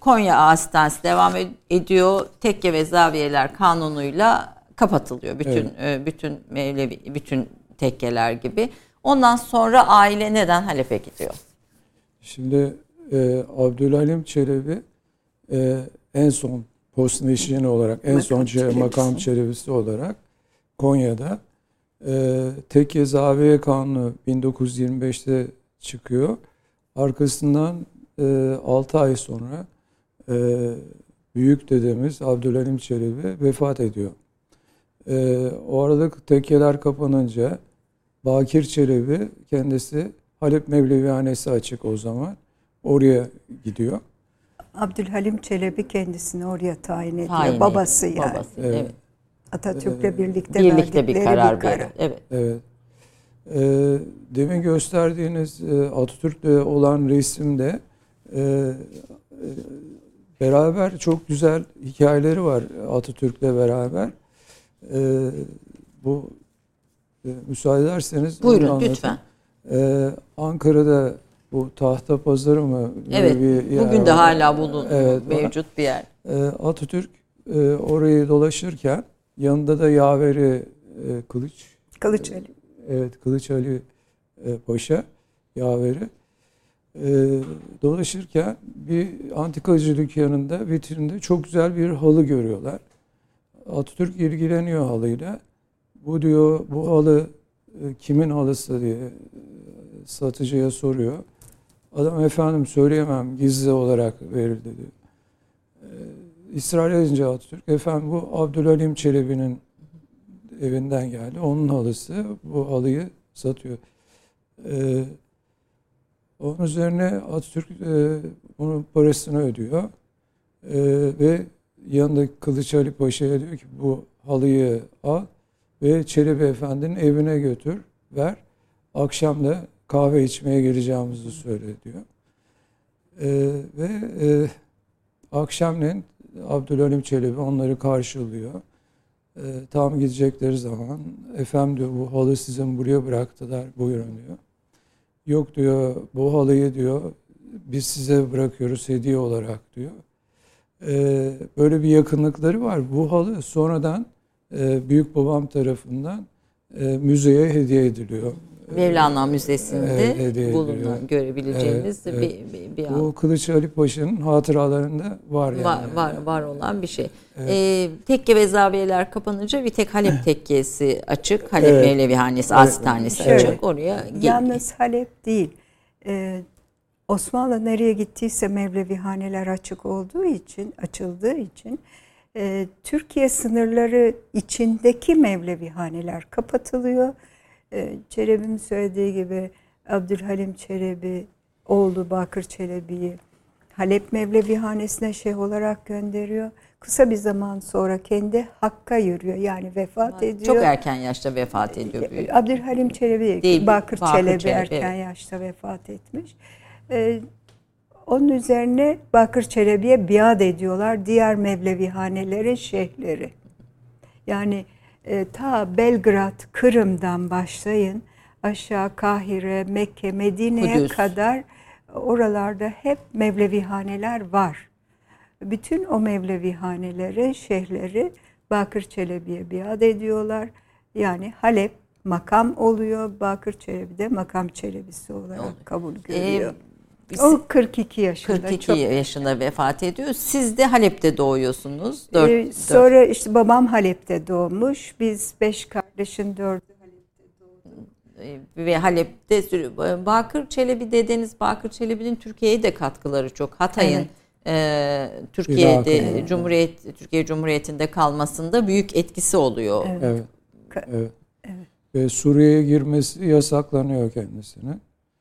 Konya Ağustos'ta devam ed- ediyor. Tekke ve zaviyeler kanunuyla kapatılıyor. Bütün e, bütün Mevlevi bütün tekkeler gibi. Ondan sonra aile neden Halep'e gidiyor?
Şimdi e, Abdülhalim Çelebi e, en son post neşrin olarak, en
Makam
son çe-
çelebisi.
makam çelebisi olarak Konya'da e, Tekke Zaviye Kanunu 1925'te çıkıyor. Arkasından e, 6 ay sonra e, büyük dedemiz Abdülhalim Çelebi vefat ediyor. E, o arada tekkeler kapanınca Bakir Çelebi kendisi Halep Mevlevihanesi açık o zaman. Oraya gidiyor.
Abdülhalim Çelebi kendisini oraya tayin ediyor.
Tayin
Babası
ediyor.
yani.
Babası,
Evet.
Atatürk'le
Ee,
birlikte,
Birlikte bir karar,
bir karar.
Evet.
Evet. Ee, demin gösterdiğiniz e, Atatürk'le olan resimde e, e, beraber çok güzel hikayeleri var Atatürk'le beraber. E, bu e, müsaade ederseniz
Buyurun lütfen.
Ee, Ankara'da bu tahta pazarı mı?
Evet.
bir yer
Bugün de
var.
hala bulun
Evet,
mevcut bir yer.
Ee, Atatürk e, orayı dolaşırken yanında da yaveri e, kılıç
Kılıç Ali.
Evet Kılıç Ali e, Paşa yaveri. E, dolaşırken bir antikacı dükkanında vitrinde çok güzel bir halı görüyorlar. Atatürk ilgileniyor halıyla. Bu diyor bu halı e, kimin halısı diye e, satıcıya soruyor. Adam efendim söyleyemem gizli olarak verildi diyor. E, ısrar edince Atatürk efendim bu Abdülhalim Çelebi'nin evinden geldi. Onun halısı bu halıyı satıyor. Ee, onun üzerine Atatürk e, bunun parasını ödüyor. Ee, ve yanındaki Kılıç Ali Paşa'ya diyor ki bu halıyı al ve Çelebi Efendi'nin evine götür, ver. Akşam da kahve içmeye geleceğimizi söyle diyor. Ee, ve e, akşamleyin Abdülhalim Çelebi onları karşılıyor. E, tam gidecekleri zaman efendim diyor bu halı sizin buraya bıraktılar buyurun diyor. Yok diyor bu halıyı diyor biz size bırakıyoruz hediye olarak diyor. E, böyle bir yakınlıkları var. Bu halı sonradan e, büyük babam tarafından e, müzeye hediye ediliyor.
Mevlana Müzesi'nde
Evet, hediye
bulunan
ediliyor.
görebileceğiniz
Evet,
bir, bir, bir an.
Bu Kılıç Ali Paşa'nın hatıralarında var yani.
var, var, var olan bir şey.
Evet.
Ee, tekke ve zaviyeler kapanınca bir tek Halep (laughs) tekkesi açık. Halep
Evet.
Mevlevihanesi,
Evet.
Asitanesi
Şöyle,
açık. Oraya gel-
Yalnız Halep değil. Ee, Osmanlı nereye gittiyse Mevlevihaneler açık olduğu için, açıldığı için e, Türkiye sınırları içindeki Mevlevihaneler kapatılıyor. E, Çelebi'nin söylediği gibi Abdülhalim Çelebi, oğlu Bakır Çelebi'yi Halep Mevlevihanesine şeyh olarak gönderiyor. Kısa bir zaman sonra kendi Hakk'a yürüyor. Yani vefat ediyor.
çok erken yaşta vefat ediyor büyük.
Abdülhalim Çelebi,
Değil,
Bakır,
Bakır
Çelebi,
Çelebi,
erken
evet.
yaşta vefat etmiş. Ee, onun üzerine Bakır Çelebi'ye biat ediyorlar diğer Mevlevihanelerin şeyhleri. Yani e, ta Belgrad, Kırım'dan başlayın aşağı Kahire, Mekke, Medine'ye
Kudüs.
kadar oralarda hep Mevlevihaneler var. Bütün o Mevlevihanelere şeyhleri Bakır Çelebi'ye biat ediyorlar. Yani Halep makam oluyor. Bakır Çelebi de makam çelebisi olarak kabul
Ee,
görüyor.
biz-
o 42 yaşında.
42
çok
yaşında vefat ediyor. Siz de Halep'te doğuyorsunuz. Dört,
Ee,
dört-
sonra işte babam Halep'te doğmuş. Biz beş kardeşin dördü
e, ve Halep'te Bakır Çelebi dedeniz Bakır Çelebi'nin Türkiye'ye de katkıları çok. Hatay'ın
Evet.
e, Türkiye'de
Evet.
Cumhuriyet Türkiye Cumhuriyeti'nde kalmasında büyük etkisi oluyor.
Evet.
Evet. Evet. ve Suriye'ye girmesi yasaklanıyor kendisine.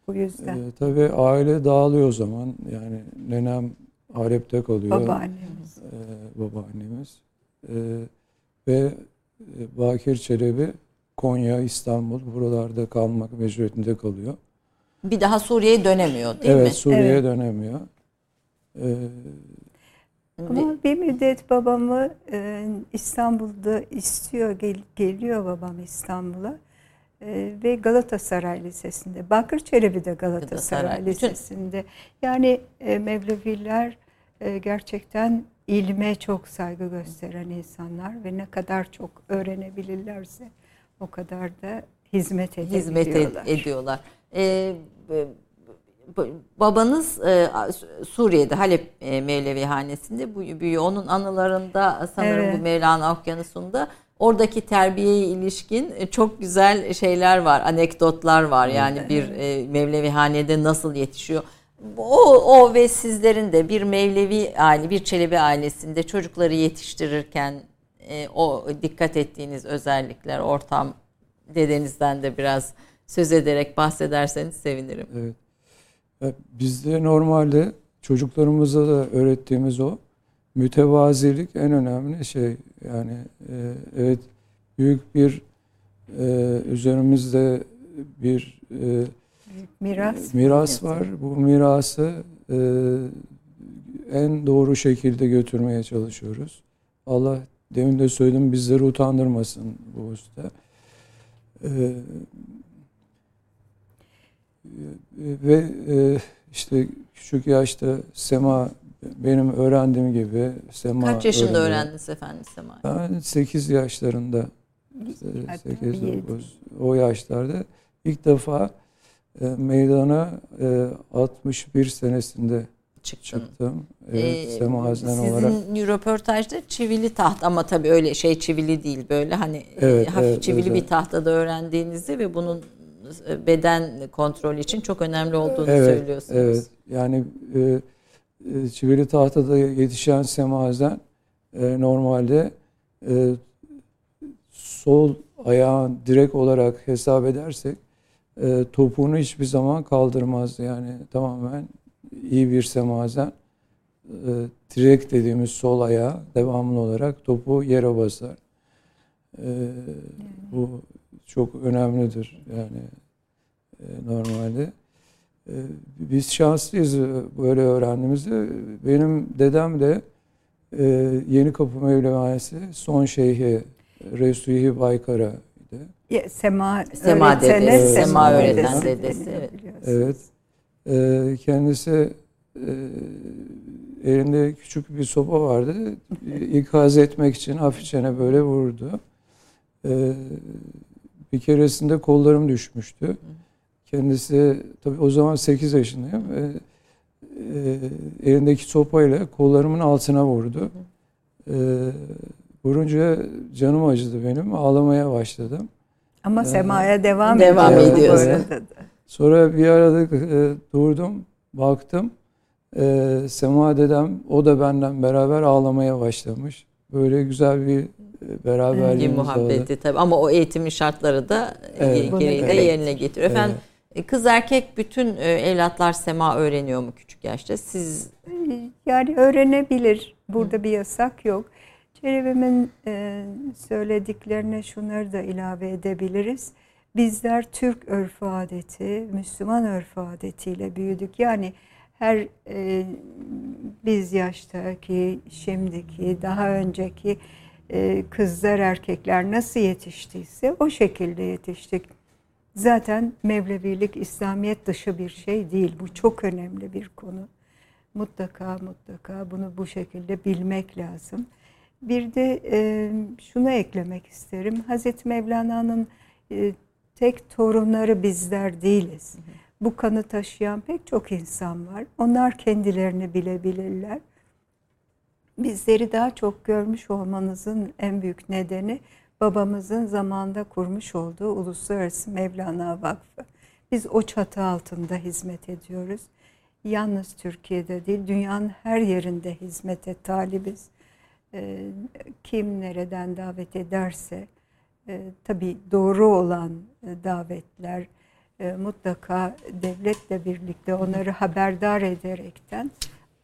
Bu yüzden.
Ee, tabii aile dağılıyor o zaman. Yani nenem Halep'te kalıyor.
Babaannemiz.
Ee, babaannemiz. Ee, ve e, Bakir Çelebi Konya, İstanbul buralarda kalmak mecburiyetinde kalıyor.
Bir daha Suriye'ye dönemiyor değil
evet,
mi?
Suriye'ye
Evet.
dönemiyor. Ee,
Ama bir müddet babamı e, İstanbul'da istiyor, gel- geliyor babam İstanbul'a. E, ve Galatasaray Lisesi'nde. Bakır Çelebi de Galatasaray
Galatasaray.
Lisesi'nde. Yani e, Mevleviler e, gerçekten ilme çok saygı gösteren insanlar ve ne kadar çok öğrenebilirlerse o kadar da hizmet
hizmet ed-
edebiliyorlar.
ediyorlar. Ee, babanız e, Suriye'de Halep e, Mevlevihanesi'nde bu büyüyor. Onun anılarında sanırım
Evet.
bu Mevlana Okyanusu'nda oradaki terbiyeye ilişkin e, çok güzel şeyler var, anekdotlar var. Yani bir e, Mevlevihanede nasıl yetişiyor. O, o ve sizlerin de bir Mevlevi aile, bir Çelebi ailesinde çocukları yetiştirirken e, o dikkat ettiğiniz özellikler, ortam dedenizden de biraz söz ederek bahsederseniz sevinirim.
evet. Ya Bizde normalde çocuklarımıza da öğrettiğimiz o mütevazilik en önemli şey. Yani e, evet büyük bir e, üzerimizde bir e,
Miras.
miras var. Bu mirası e, en doğru şekilde götürmeye çalışıyoruz. Allah demin de söyledim bizleri utandırmasın bu usta. E, ve e, işte küçük yaşta sema benim öğrendiğim gibi sema
Kaç yaşında
öğreniyor.
öğrendiniz efendim Sema?
Ben 8 yaşlarında
Hatta
8
yedi.
9 o yaşlarda ilk defa e, meydana e, 61 senesinde
Çıktın.
çıktım. Evet,
Ee,
semazen
sizin
olarak.
röportajda çivili taht ama tabii öyle şey çivili değil böyle hani e,
Evet,
hafif
evet,
çivili
özel.
bir tahtada öğrendiğinizde ve bunun e, beden kontrolü için çok önemli olduğunu
Evet,
söylüyorsunuz.
evet. Yani e, e, çivili tahtada yetişen semazen e, normalde e, sol ayağın direkt olarak hesap edersek e, topuğunu hiçbir zaman kaldırmaz. Yani tamamen iyi bir semazen e, direkt dediğimiz sol ayağı devamlı olarak topu yere basar. E, bu çok önemlidir yani e, normalde. E, biz şanslıyız e, böyle öğrendiğimizde. Benim dedem de e, Yeni Kapı Mevlevanesi son şeyhi Resulhi Baykara'ydı.
Ya, Sema,
Sema dedesi,
Sema
öğreten
dedesi
evet.
Evet. E, kendisi e, elinde küçük bir sopa vardı. İkaz etmek için hafifçene böyle vurdu. E, bir keresinde kollarım düşmüştü. Kendisi tabii o zaman 8 yaşındayım. E, e, elindeki sopayla kollarımın altına vurdu. E, vurunca canım acıdı benim. Ağlamaya başladım.
Ama Sema'ya devam,
Devam
ediyor.
Sonra bir arada e, durdum, baktım. E, Sema dedem, o da benden beraber ağlamaya başlamış. Böyle güzel bir e, beraberliğimiz oldu.
muhabbeti tabii ama o eğitimin şartları da
Evet.
e, gereği de
Bunu
yerine getiriyor. Efendim e, kız erkek bütün e, evlatlar sema öğreniyor mu küçük yaşta? Siz
Yani öğrenebilir. Burada bir yasak yok. Çelebi'min e, söylediklerine şunları da ilave edebiliriz. Bizler Türk örfü adeti, Müslüman örfü adetiyle büyüdük. Yani her e, biz yaştaki, şimdiki, daha önceki e, kızlar, erkekler nasıl yetiştiyse o şekilde yetiştik. Zaten Mevlevilik İslamiyet dışı bir şey değil. Bu çok önemli bir konu. Mutlaka mutlaka bunu bu şekilde bilmek lazım. Bir de e, şunu eklemek isterim. Hazreti Mevlana'nın e, tek torunları bizler değiliz. Bu kanı taşıyan pek çok insan var. Onlar kendilerini bilebilirler. Bizleri daha çok görmüş olmanızın en büyük nedeni babamızın zamanda kurmuş olduğu Uluslararası Mevlana Vakfı. Biz o çatı altında hizmet ediyoruz. Yalnız Türkiye'de değil, dünyanın her yerinde hizmete talibiz. Ee, kim nereden davet ederse e, tabii doğru olan e, davetler e, mutlaka devletle birlikte onları haberdar ederekten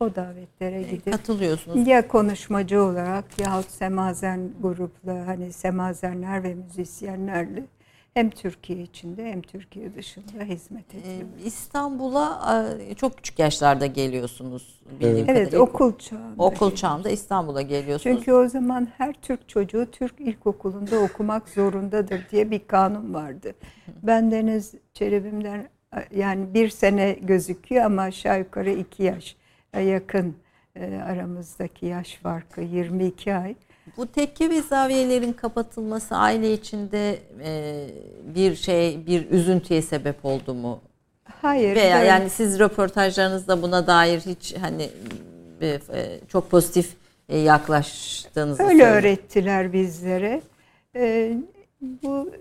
o davetlere gidip
katılıyorsunuz.
Ya konuşmacı olarak yahut semazen grupla hani semazenler ve müzisyenlerle hem Türkiye içinde hem Türkiye dışında hizmet ediyor.
Ee, İstanbul'a e, çok küçük yaşlarda geliyorsunuz bildiğim
Evet.
Evet okul çağında.
Okul çağında İstanbul'a geliyorsunuz.
Çünkü o zaman her Türk çocuğu Türk ilkokulunda okumak zorundadır diye bir kanun vardı. Bendeniz Çelebi'mden yani bir sene gözüküyor ama aşağı yukarı iki yaş yakın e, aramızdaki yaş farkı 22 ay.
Bu tekke ve zaviyelerin kapatılması aile içinde e, bir şey, bir üzüntüye sebep oldu mu?
Hayır.
Veya
böyle-
yani siz röportajlarınızda buna dair hiç hani e, çok pozitif yaklaştığınızı
Öyle
söyleyeyim.
öğrettiler bizlere. Bu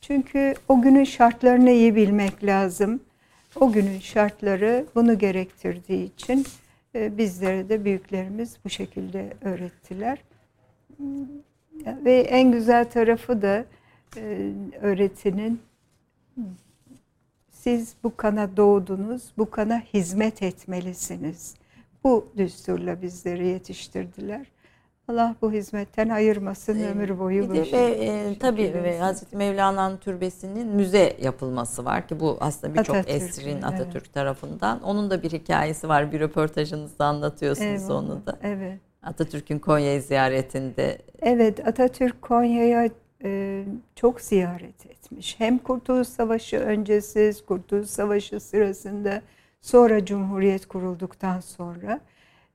çünkü o günün şartlarını iyi bilmek lazım. O günün şartları bunu gerektirdiği için e, bizlere de büyüklerimiz bu şekilde öğrettiler. Ve en güzel tarafı da e, öğretinin siz bu kana doğdunuz, bu kana hizmet etmelisiniz. Bu düsturla bizleri yetiştirdiler. Allah bu hizmetten ayırmasın ömür boyu.
Bir de
şey-
ve, e, tabii ve Hazreti Mevlana'nın türbesinin müze yapılması var ki bu aslında birçok esrin
evet.
Atatürk tarafından. Onun da bir hikayesi var. Bir röportajınızda anlatıyorsunuz
Eyvallah,
onu da.
Evet.
Atatürk'ün Konya'yı ziyaretinde
Evet Atatürk Konya'ya e, çok ziyaret etmiş. Hem Kurtuluş Savaşı öncesi, Kurtuluş Savaşı sırasında, sonra Cumhuriyet kurulduktan sonra.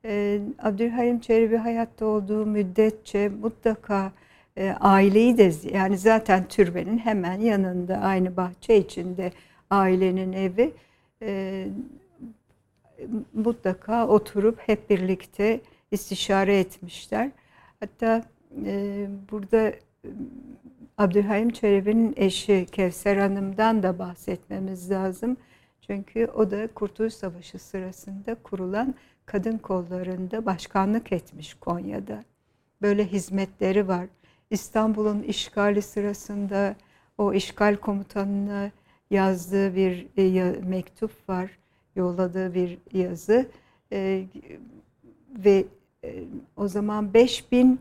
E, Abdülhalim Çelebi hayatta olduğu müddetçe mutlaka e, aileyi de yani zaten türbenin hemen yanında aynı bahçe içinde ailenin evi e, mutlaka oturup hep birlikte istişare etmişler. Hatta e, burada e, Abdülhalim Çelebi'nin eşi Kevser Hanım'dan da bahsetmemiz lazım. Çünkü o da Kurtuluş Savaşı sırasında kurulan kadın kollarında başkanlık etmiş Konya'da. Böyle hizmetleri var. İstanbul'un işgali sırasında o işgal komutanına yazdığı bir e, mektup var. Yolladığı bir yazı. E, ve e, o zaman 5000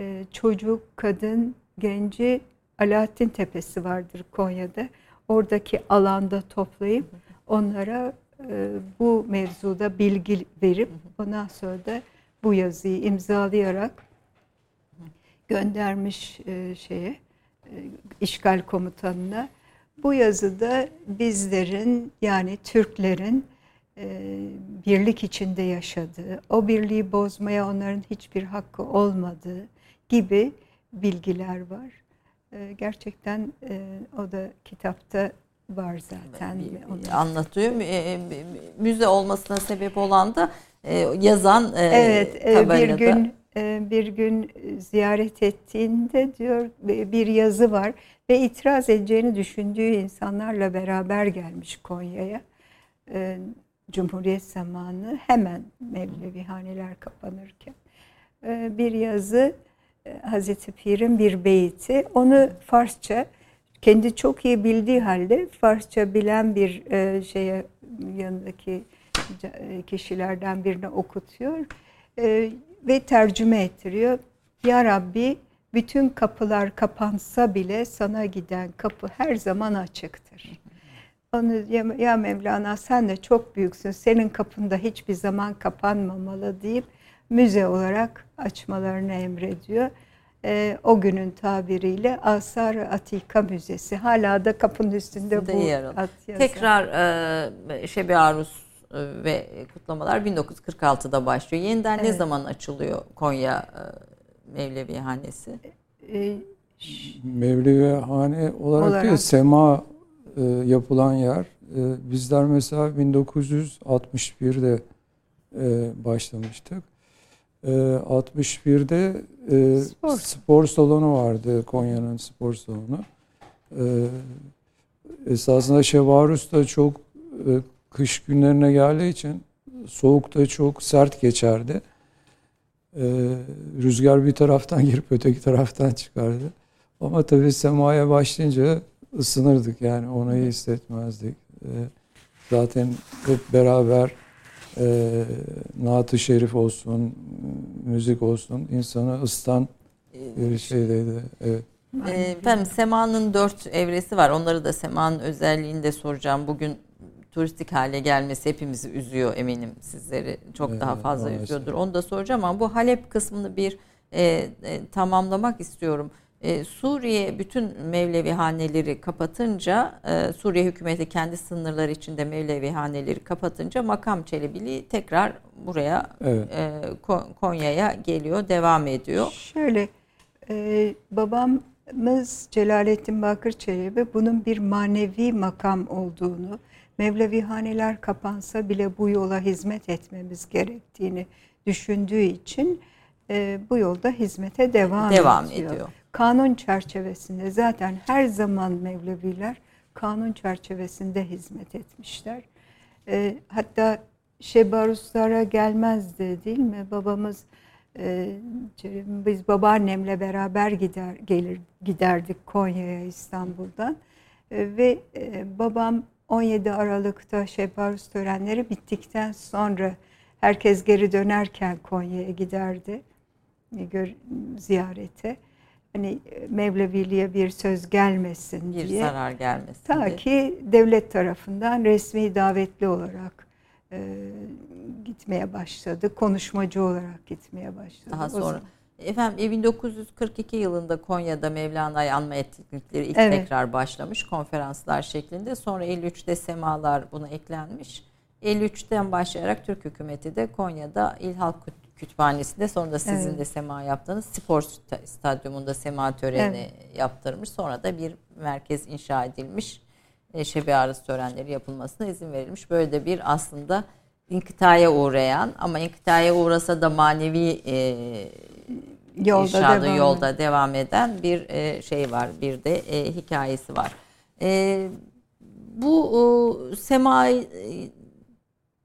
e, çocuk, kadın, genci Alaaddin Tepesi vardır Konya'da. Oradaki alanda toplayıp onlara bu mevzuda bilgi verip ondan sonra da bu yazıyı imzalayarak göndermiş e, şeye e, işgal komutanına. Bu yazıda bizlerin yani Türklerin e, birlik içinde yaşadığı, o birliği bozmaya onların hiçbir hakkı olmadığı gibi bilgiler var. Gerçekten o da kitapta var zaten. Onu-
anlatıyor. Mü- e, e, Müze olmasına sebep olan da e, yazan e,
Evet, e, bir
tabelada.
gün bir gün ziyaret ettiğinde diyor bir yazı var ve itiraz edeceğini düşündüğü insanlarla beraber gelmiş Konya'ya. Cumhuriyet zamanı hemen Mevlevihaneler kapanırken bir yazı Hazreti Pir'in bir beyti. Onu Farsça kendi çok iyi bildiği halde Farsça bilen bir e, şeye yanındaki ca- kişilerden birine okutuyor E, ve tercüme ettiriyor. Ya Rabbi bütün kapılar kapansa bile sana giden kapı her zaman açıktır. Onu ya, ya Mevlana sen de çok büyüksün. Senin kapında hiçbir zaman kapanmamalı deyip müze olarak açmalarını emrediyor. Ee, o günün tabiriyle Asar Atika Müzesi. Hala da kapının üstünde bu
yer
at yazar.
Tekrar e, Şebi Arus e, ve kutlamalar 1946'da başlıyor. Yeniden ne
Evet.
zaman açılıyor Konya e, Mevlevihanesi?
Ee,
Mevlevihane olarak,
Olarak.
değil, sema e, yapılan yer. E, bizler mesela 1961'de e, başlamıştık. E, 61'de e,
Spor.
spor. salonu vardı, Konya'nın spor salonu. E, esasında Şevarus da çok e, kış günlerine geldiği için soğukta çok sert geçerdi. E, rüzgar bir taraftan (laughs) girip öteki taraftan çıkardı. Ama tabii semaya başlayınca ısınırdık yani onu iyi hissetmezdik. Ee, zaten hep beraber e, Naat-ı Şerif olsun, müzik olsun insanı ısıtan bir şeydeydi. Evet.
Ee, efendim Sema'nın dört evresi var. Onları da Sema'nın özelliğini de soracağım. Bugün turistik hale gelmesi hepimizi üzüyor eminim sizleri. Çok
Evet,
daha fazla
maalesef.
üzüyordur. Onu da soracağım ama bu Halep kısmını bir e, e, tamamlamak istiyorum. E, Suriye bütün Mevlevi haneleri kapatınca, e, Suriye hükümeti kendi sınırları içinde Mevlevi haneleri kapatınca makam Çelebiliği tekrar buraya
Evet.
e, Ko- Konya'ya geliyor, devam ediyor.
Şöyle e, babamız Celalettin Bakır Çelebi bunun bir manevi makam olduğunu, Mevlevihaneler kapansa bile bu yola hizmet etmemiz gerektiğini düşündüğü için e, bu yolda hizmete devam,
Devam
ediyor.
ediyor.
Kanun çerçevesinde zaten her zaman Mevleviler kanun çerçevesinde hizmet etmişler. E, hatta Şebaruslara gelmezdi değil mi? Babamız e, biz babaannemle beraber gider gelir giderdik Konya'ya İstanbul'dan E, ve e, babam 17 Aralık'ta Şebarus törenleri bittikten sonra herkes geri dönerken Konya'ya giderdi e, gör, ziyarete. Hani e, Mevleviliğe bir söz gelmesin
Bir
diye.
zarar gelmesin
Ta
diye.
ki devlet tarafından resmi davetli olarak e, gitmeye başladı. Konuşmacı olarak gitmeye başladı.
Daha
O
sonra.
zaman-
Efendim e, 1942 yılında Konya'da Mevlana'yı anma etkinlikleri ilk
Evet.
tekrar başlamış konferanslar şeklinde. Sonra 53'te semalar buna eklenmiş. 53'ten başlayarak Türk hükümeti de Konya'da İl Halk Kütüphanesi'nde sonra da sizin
Evet.
de sema yaptığınız spor sta- stadyumunda sema töreni yaptırmış. Sonra da bir merkez inşa edilmiş. E, şebi arası törenleri yapılmasına izin verilmiş. Böyle de bir aslında inkıtaya uğrayan ama inkıtaya uğrasa da manevi e,
Yolda
irşadı
devam
yolda devam eden bir e, şey var. Bir de e, hikayesi var. E, bu e,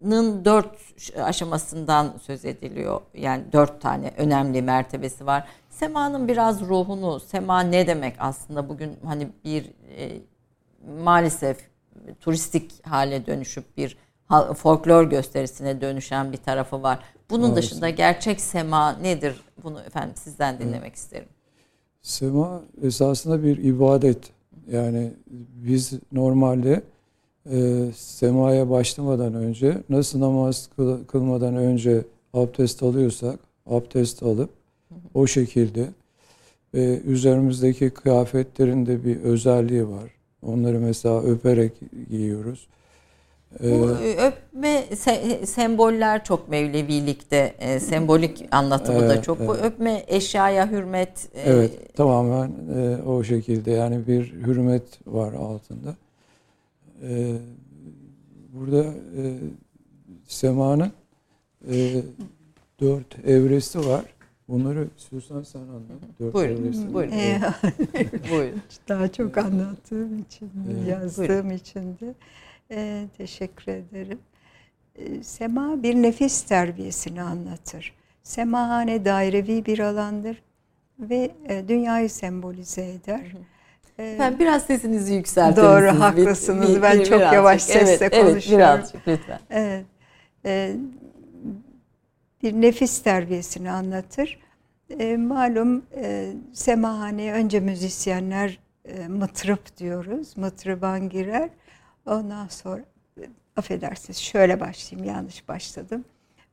semanın dört aşamasından söz ediliyor. Yani dört tane önemli mertebesi var. Semanın biraz ruhunu, sema ne demek aslında bugün hani bir e, maalesef turistik hale dönüşüp bir folklor gösterisine dönüşen bir tarafı var. Bunun
Maalesef.
dışında gerçek sema nedir? Bunu efendim sizden dinlemek isterim.
Sema esasında bir ibadet. Yani biz normalde e, semaya başlamadan önce nasıl namaz kıl- kılmadan önce abdest alıyorsak abdest alıp o şekilde ve üzerimizdeki kıyafetlerin de bir özelliği var. Onları mesela öperek giyiyoruz.
Bu
Ee,
e, öpme se- semboller çok Mevlevilikte e, sembolik anlatımı da
Evet,
çok. Bu
evet.
öpme eşyaya hürmet. e,
Evet, tamamen e, o şekilde. Yani bir hürmet var altında. E, burada e, semanın e, dört evresi var. Bunları istiyorsan sen anlat. Dört
Buyurun,
evresi.
buyurun. (laughs) Buyurun.
daha çok anlattığım için,
Evet.
yazdığım için de e, teşekkür ederim. E, Sema bir nefis terbiyesini anlatır. Semahane dairevi bir alandır ve e, dünyayı sembolize eder. E,
Efendim biraz sesinizi yükseltir
Doğru,
misiniz?
haklısınız. Ben çok
birazcık.
yavaş sesle
evet, Evet
konuşuyorum.
birazcık lütfen.
Evet. Ee, bir nefis terbiyesini anlatır. Ee, malum e, semahaneye önce müzisyenler e, mıtrıp diyoruz. Mıtrıban girer. Ondan sonra e, affedersiniz şöyle başlayayım yanlış başladım.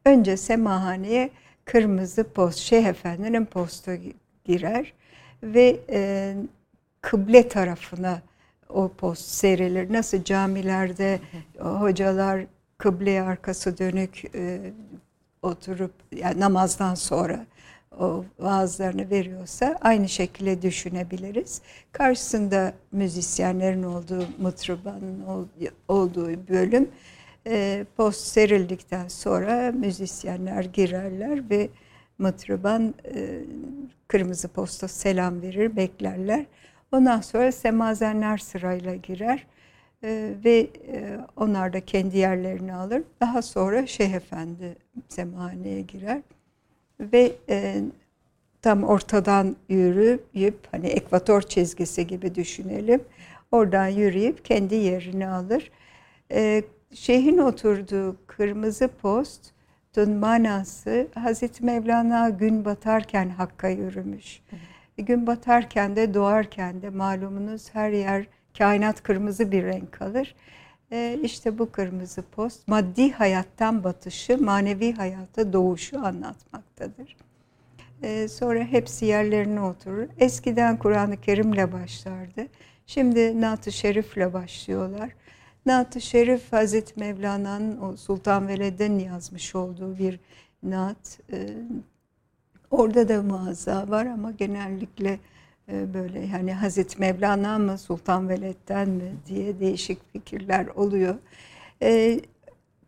Önce semahaneye kırmızı post, Şeyh Efendi'nin postu gi- girer ve e, kıble tarafına o post serilir. Nasıl camilerde hocalar kıbleye arkası dönük e, oturup yani namazdan sonra o vaazlarını veriyorsa aynı şekilde düşünebiliriz. Karşısında müzisyenlerin olduğu, mıtrıbanın ol- olduğu bölüm e, post serildikten sonra müzisyenler girerler ve mıtrıban e, kırmızı posta selam verir, beklerler. Ondan sonra semazenler sırayla girer e, ve e, onlar da kendi yerlerini alır. Daha sonra Şeyh Efendi semahaneye girer ve e, tam ortadan yürüyüp hani ekvator çizgisi gibi düşünelim. Oradan yürüyüp kendi yerini alır. Ee, şeyhin oturduğu kırmızı post manası Hazreti Mevlana gün batarken Hakk'a yürümüş. Hı. Gün batarken de doğarken de malumunuz her yer kainat kırmızı bir renk alır. Ee, işte bu kırmızı post maddi hayattan batışı, manevi hayata doğuşu anlatmaktadır. Ee, sonra hepsi yerlerine oturur. Eskiden Kur'an-ı Kerim'le başlardı. Şimdi Naat-ı Şerif'le başlıyorlar. Naat-ı Şerif Hazreti Mevlana'nın Sultan Veled'in yazmış olduğu bir naat. Ee, orada da muazza var ama genellikle e, böyle yani Hazreti Mevlana mı Sultan Veled'den mi diye değişik fikirler oluyor. Ee,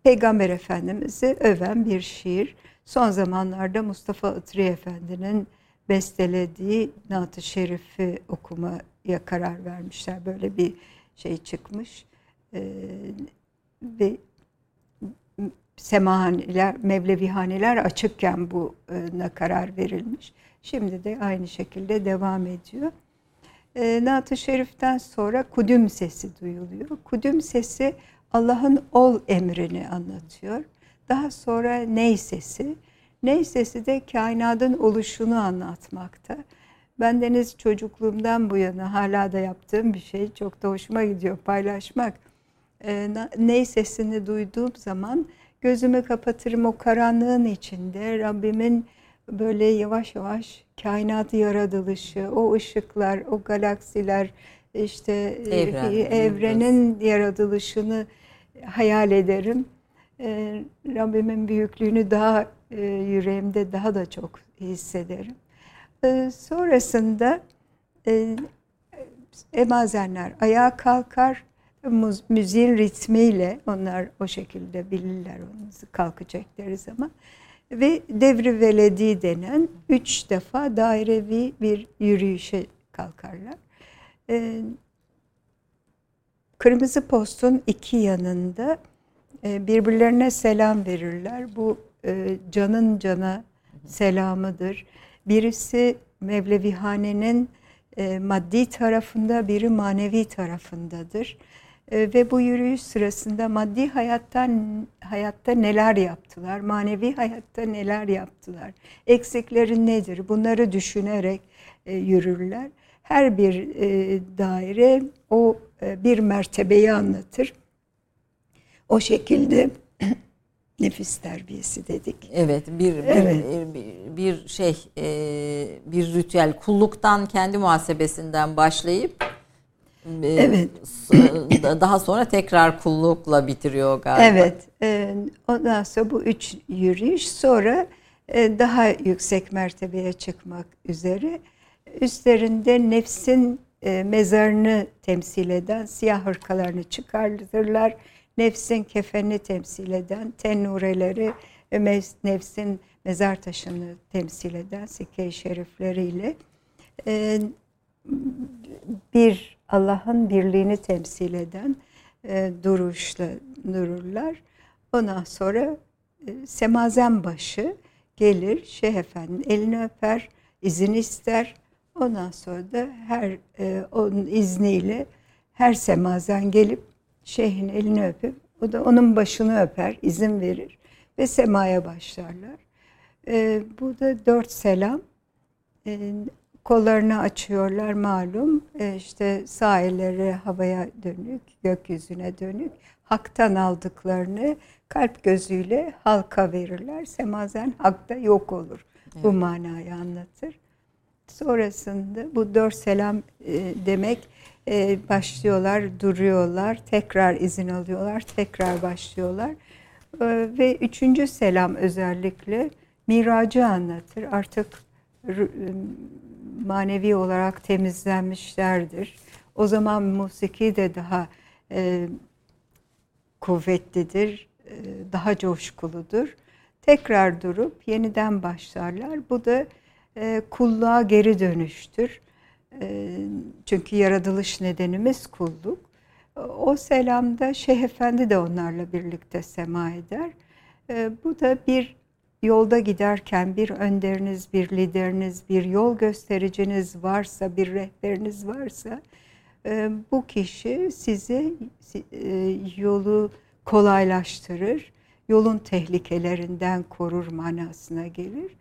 Peygamber Efendimiz'i öven bir şiir. Son zamanlarda Mustafa Itri Efendi'nin bestelediği Naat-ı Şerif'i okumaya karar vermişler. Böyle bir şey çıkmış. Ee, ve semahaneler, mevlevihaneler açıkken buna karar verilmiş. Şimdi de aynı şekilde devam ediyor. E, Naat-ı Şerif'ten sonra kudüm sesi duyuluyor. Kudüm sesi Allah'ın ol emrini anlatıyor. Daha sonra ney sesi. Ney sesi de kainatın oluşunu anlatmakta. Ben deniz çocukluğumdan bu yana hala da yaptığım bir şey. Çok da hoşuma gidiyor paylaşmak. E, ney sesini duyduğum zaman gözümü kapatırım o karanlığın içinde Rabbimin böyle yavaş yavaş kainat yaratılışı, o ışıklar, o galaksiler, işte e, Evren, evrenin yaratılışını hayal ederim. Ee, Rabbimin büyüklüğünü daha e, yüreğimde daha da çok hissederim. Ee, sonrasında e, emazenler ayağa kalkar, müziğin ritmiyle onlar o şekilde bilirler onu kalkacakları zaman ve devri veledi denen üç defa dairevi bir yürüyüşe kalkarlar. Ee, Kırmızı postun iki yanında e, birbirlerine selam verirler. Bu e, canın cana selamıdır. Birisi Mevlevihane'nin e, maddi tarafında, biri manevi tarafındadır. Ee, ve bu yürüyüş sırasında maddi hayattan hayatta neler yaptılar, manevi hayatta neler yaptılar, eksikleri nedir bunları düşünerek e, yürürler. Her bir e, daire o e, bir mertebeyi anlatır. O şekilde (clears throat) nefis terbiyesi dedik.
Evet, bir evet. bir, bir şey bir ritüel kulluktan kendi muhasebesinden başlayıp evet. Daha sonra tekrar kullukla bitiriyor galiba.
Evet. E, ondan sonra bu üç yürüyüş sonra e, daha yüksek mertebeye çıkmak üzere üstlerinde nefsin e, mezarını temsil eden siyah hırkalarını çıkartırlar. Nefsin kefenini temsil eden tennureleri nefsin mezar taşını temsil eden sikke-i şerifleriyle bir Allah'ın birliğini temsil eden e, duruşla dururlar. Ondan sonra e, semazen başı gelir Şeyh Efendi'nin elini öper, izin ister. Ondan sonra da her e, onun izniyle her semazen gelip şeyhin elini öpüp o da onun başını öper, izin verir ve semaya başlarlar. E, bu da dört selam. E, kollarını açıyorlar malum. E işte sağ elleri havaya dönük, gökyüzüne dönük. Hak'tan aldıklarını kalp gözüyle halka verirler. Semazen hakta yok olur. Evet. Bu manayı anlatır. Sonrasında bu dört selam e, demek e, başlıyorlar, duruyorlar, tekrar izin alıyorlar, tekrar başlıyorlar. E, ve üçüncü selam özellikle miracı anlatır. Artık manevi olarak temizlenmişlerdir. O zaman musiki de daha e, kuvvetlidir, e, daha coşkuludur. Tekrar durup yeniden başlarlar. Bu da e, kulluğa geri dönüştür. E, çünkü yaratılış nedenimiz kulluk. O selamda Şeyh Efendi de onlarla birlikte sema eder. E, bu da bir yolda giderken bir önderiniz, bir lideriniz, bir yol göstericiniz varsa, bir rehberiniz varsa e, bu kişi size yolu kolaylaştırır, yolun tehlikelerinden korur manasına gelir.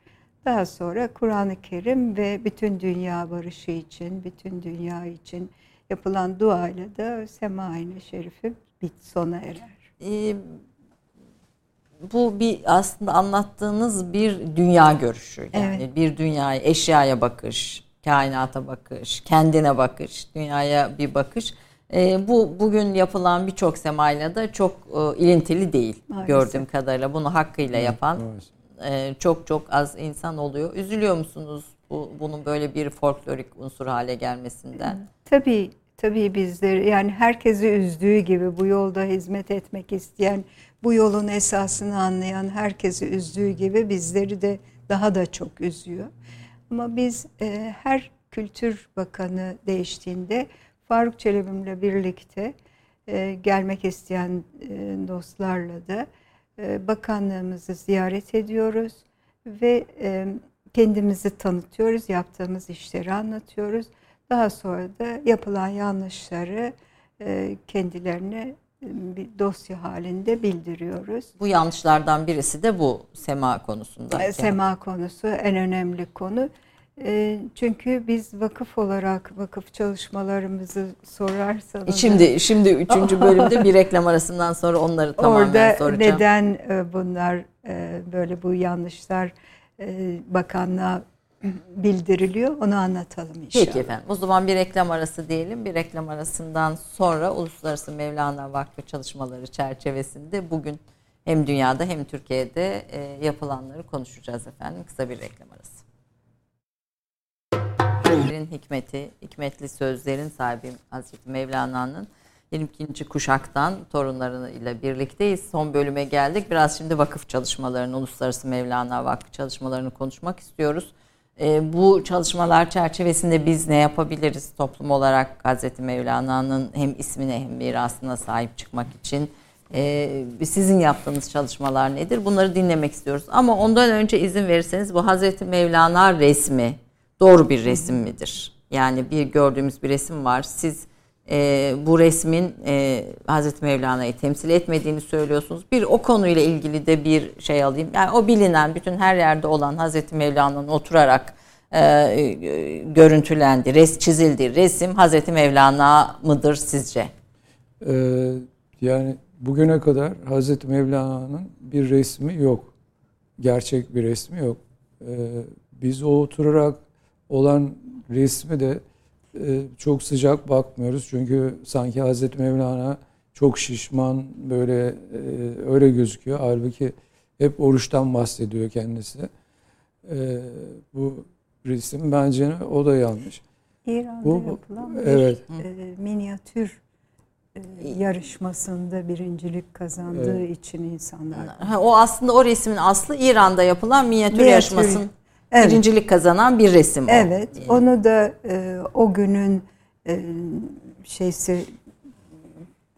Daha sonra Kur'an-ı Kerim ve bütün dünya barışı için, bütün dünya için yapılan duayla da Sema-i Şerifi bit sona erer. Ee,
bu bir aslında anlattığınız bir dünya görüşü. Yani evet. bir dünyaya, eşyaya bakış, kainata bakış, kendine bakış, dünyaya bir bakış. E, bu bugün yapılan birçok semayla da çok e, ilintili değil Maalesef. gördüğüm kadarıyla. Bunu hakkıyla yapan e, çok çok az insan oluyor. Üzülüyor musunuz bu bunun böyle bir folklorik unsur hale gelmesinden?
Tabii tabii bizleri yani herkesi üzdüğü gibi bu yolda hizmet etmek isteyen, bu yolun esasını anlayan herkesi üzdüğü gibi bizleri de daha da çok üzüyor. Ama biz e, her kültür bakanı değiştiğinde Faruk Çelebi'mle birlikte e, gelmek isteyen e, dostlarla da e, bakanlığımızı ziyaret ediyoruz ve e, kendimizi tanıtıyoruz, yaptığımız işleri anlatıyoruz. Daha sonra da yapılan yanlışları e, kendilerine bir dosya halinde bildiriyoruz.
Bu yanlışlardan birisi de bu sema konusunda.
Sema konusu en önemli konu. Çünkü biz vakıf olarak vakıf çalışmalarımızı sorarsanız...
Şimdi şimdi üçüncü bölümde bir reklam arasından sonra onları tamamen
orada
soracağım.
Orada neden bunlar böyle bu yanlışlar bakanlığa bildiriliyor. Onu anlatalım inşallah.
Peki efendim. O zaman bir reklam arası diyelim. Bir reklam arasından sonra Uluslararası Mevlana Vakfı çalışmaları çerçevesinde bugün hem dünyada hem Türkiye'de e, yapılanları konuşacağız efendim. Kısa bir reklam arası. Hikmeti, hikmetli sözlerin sahibi Hazreti Mevlana'nın 22. kuşaktan torunlarıyla birlikteyiz. Son bölüme geldik. Biraz şimdi vakıf çalışmalarını, Uluslararası Mevlana Vakfı çalışmalarını konuşmak istiyoruz. E, bu çalışmalar çerçevesinde biz ne yapabiliriz toplum olarak Hazreti Mevlana'nın hem ismine hem mirasına sahip çıkmak için? E, sizin yaptığınız çalışmalar nedir? Bunları dinlemek istiyoruz. Ama ondan önce izin verirseniz bu Hazreti Mevlana resmi doğru bir resim midir? Yani bir gördüğümüz bir resim var. Siz e, bu resmin e, Hazreti Mevlana'yı temsil etmediğini söylüyorsunuz. Bir o konuyla ilgili de bir şey alayım. Yani o bilinen, bütün her yerde olan Hazreti Mevlana'nın oturarak e, e, görüntülendi, res çizildi resim Hazreti Mevlana mıdır sizce?
Ee, yani bugüne kadar Hazreti Mevlana'nın bir resmi yok. Gerçek bir resmi yok. Ee, biz o oturarak olan resmi de çok sıcak bakmıyoruz. Çünkü sanki Hazreti Mevlana çok şişman böyle e, öyle gözüküyor. Halbuki hep oruçtan bahsediyor kendisi. E, bu resim bence o da yanlış.
İran'da bu, yapılan bir evet. e, minyatür e, yarışmasında birincilik kazandığı evet. için insanlar.
Ha, o aslında o resmin aslı İran'da yapılan minyatür, minyatür yarışmasının evet. birincilik kazanan bir resim o.
Evet. Yani. Onu da e, o günün e, şeysi